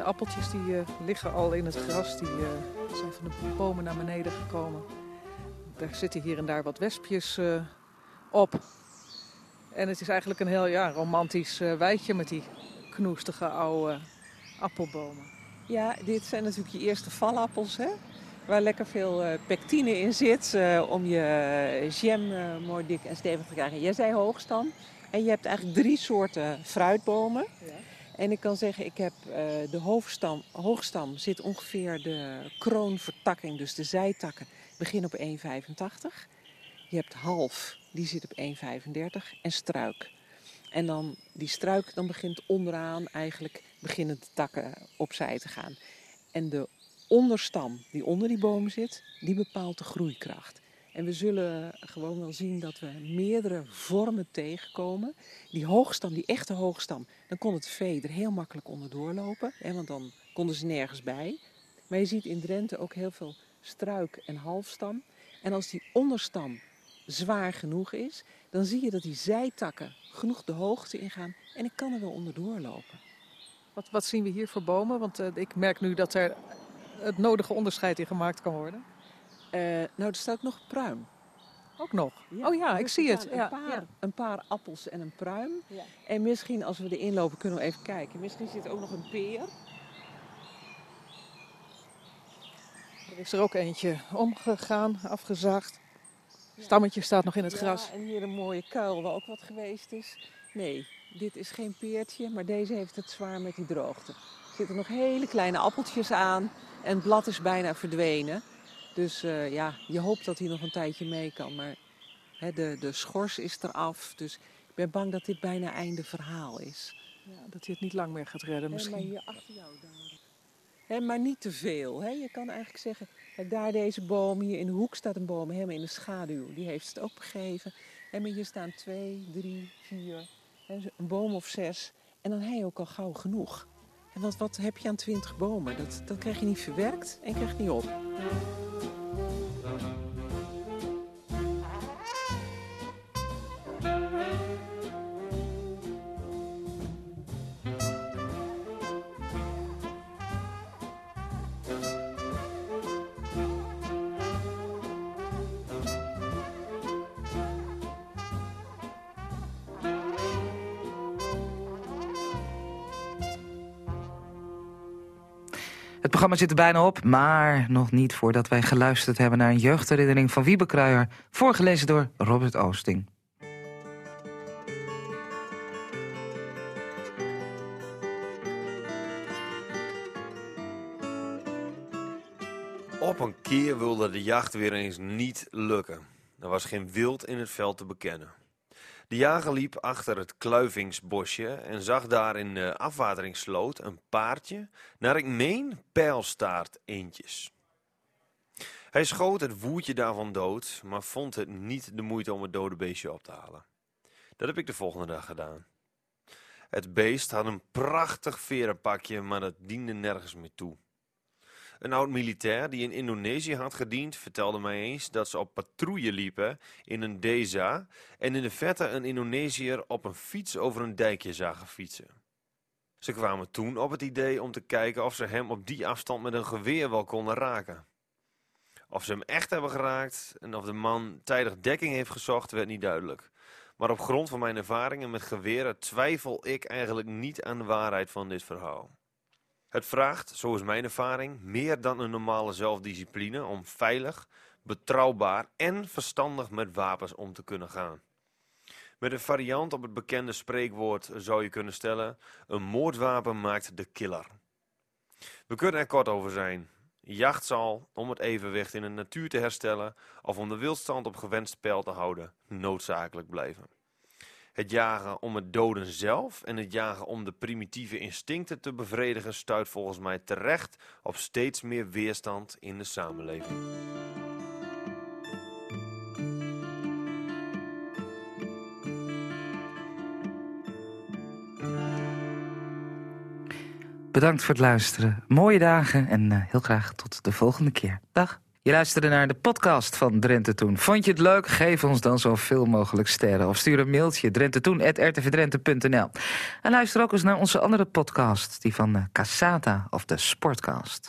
Speaker 10: De appeltjes die eh, liggen al in het gras. Die eh, zijn van de bomen naar beneden gekomen. Daar zitten hier en daar wat wespjes eh, op. En het is eigenlijk een heel ja, romantisch weidje met die knoestige oude appelbomen.
Speaker 14: Ja, dit zijn natuurlijk je eerste valappels, hè? Waar lekker veel pectine in zit om je jam mooi dik en stevig te krijgen. Jij zei hoogstam. En je hebt eigenlijk drie soorten fruitbomen. En ik kan zeggen, ik heb eh, de hoofdstam, hoogstam zit ongeveer de kroonvertakking, dus de zijtakken, begin op 1,85. Je hebt half, die zit op 1,35 en struik. En dan die struik, dan begint onderaan eigenlijk beginnen de takken opzij te gaan. En de onderstam die onder die boom zit, die bepaalt de groeikracht. En we zullen gewoon wel zien dat we meerdere vormen tegenkomen. Die hoogstam, die echte hoogstam, dan kon het vee er heel makkelijk onderdoor lopen. Hè, want dan konden ze nergens bij. Maar je ziet in Drenthe ook heel veel struik en halfstam. En als die onderstam zwaar genoeg is, dan zie je dat die zijtakken genoeg de hoogte ingaan. En ik kan er wel onderdoor lopen.
Speaker 10: Wat, wat zien we hier voor bomen? Want eh, ik merk nu dat er het nodige onderscheid in gemaakt kan worden.
Speaker 14: Eh, nou, er staat nog pruim.
Speaker 10: Ook nog? oh ja, ik zie het. Ja,
Speaker 14: Een, paar,
Speaker 10: ja.
Speaker 14: een paar appels en een pruim. En misschien als we erin lopen kunnen we even kijken. Misschien zit er ook nog een peer.
Speaker 10: Er is er ook eentje omgegaan, afgezaagd. Stammetje staat nog in het gras.
Speaker 14: En hier een mooie kuil waar ook wat geweest is. Nee, dit is geen peertje, maar deze heeft het zwaar met die droogte. Er zitten nog hele kleine appeltjes aan en het blad is bijna verdwenen. Dus eh, ja, je hoopt dat hij nog een tijdje mee kan. Maar hè, de, de schors is eraf, dus ik ben bang dat dit bijna einde verhaal is.
Speaker 10: Ja, dat hij het niet lang meer gaat redden misschien.
Speaker 14: maar hier achter jou daar. Hè, maar niet te veel. Hè. Je kan eigenlijk zeggen, kijk, daar deze boom, hier in de hoek staat een boom, helemaal in de schaduw. Die heeft het ook begeven. En maar hier staan twee, drie, vier, hè, een boom of zes. En dan heb je ook al gauw genoeg. En wat, wat heb je aan twintig bomen? Dat, dat krijg je niet verwerkt en krijg je niet op.
Speaker 2: programma zit er bijna op, maar nog niet voordat wij geluisterd hebben naar een jeugdherinnering van Wiebe Kruijer, voorgelezen door Robert Oosting.
Speaker 15: Op een keer wilde de jacht weer eens niet lukken. Er was geen wild in het veld te bekennen. De jager liep achter het kluivingsbosje en zag daar in de afwateringssloot een paardje, naar ik meen pijlstaart eentjes. Hij schoot het woertje daarvan dood, maar vond het niet de moeite om het dode beestje op te halen. Dat heb ik de volgende dag gedaan. Het beest had een prachtig verenpakje, maar dat diende nergens meer toe. Een oud militair die in Indonesië had gediend vertelde mij eens dat ze op patrouille liepen in een deza en in de verte een Indonesiër op een fiets over een dijkje zagen fietsen. Ze kwamen toen op het idee om te kijken of ze hem op die afstand met een geweer wel konden raken. Of ze hem echt hebben geraakt en of de man tijdig dekking heeft gezocht werd niet duidelijk. Maar op grond van mijn ervaringen met geweren twijfel ik eigenlijk niet aan de waarheid van dit verhaal. Het vraagt, zo is mijn ervaring, meer dan een normale zelfdiscipline om veilig, betrouwbaar en verstandig met wapens om te kunnen gaan. Met een variant op het bekende spreekwoord zou je kunnen stellen: een moordwapen maakt de killer. We kunnen er kort over zijn. Jacht zal, om het evenwicht in de natuur te herstellen of om de wildstand op gewenst peil te houden, noodzakelijk blijven. Het jagen om het doden zelf en het jagen om de primitieve instincten te bevredigen stuit volgens mij terecht op steeds meer weerstand in de samenleving.
Speaker 2: Bedankt voor het luisteren. Mooie dagen en uh, heel graag tot de volgende keer. Dag. Je luisterde naar de podcast van Drenthe Toen. Vond je het leuk? Geef ons dan zoveel mogelijk sterren. Of stuur een mailtje drentetoen.rtvdrenthe.nl En luister ook eens naar onze andere podcast. Die van uh, Casata of de Sportcast.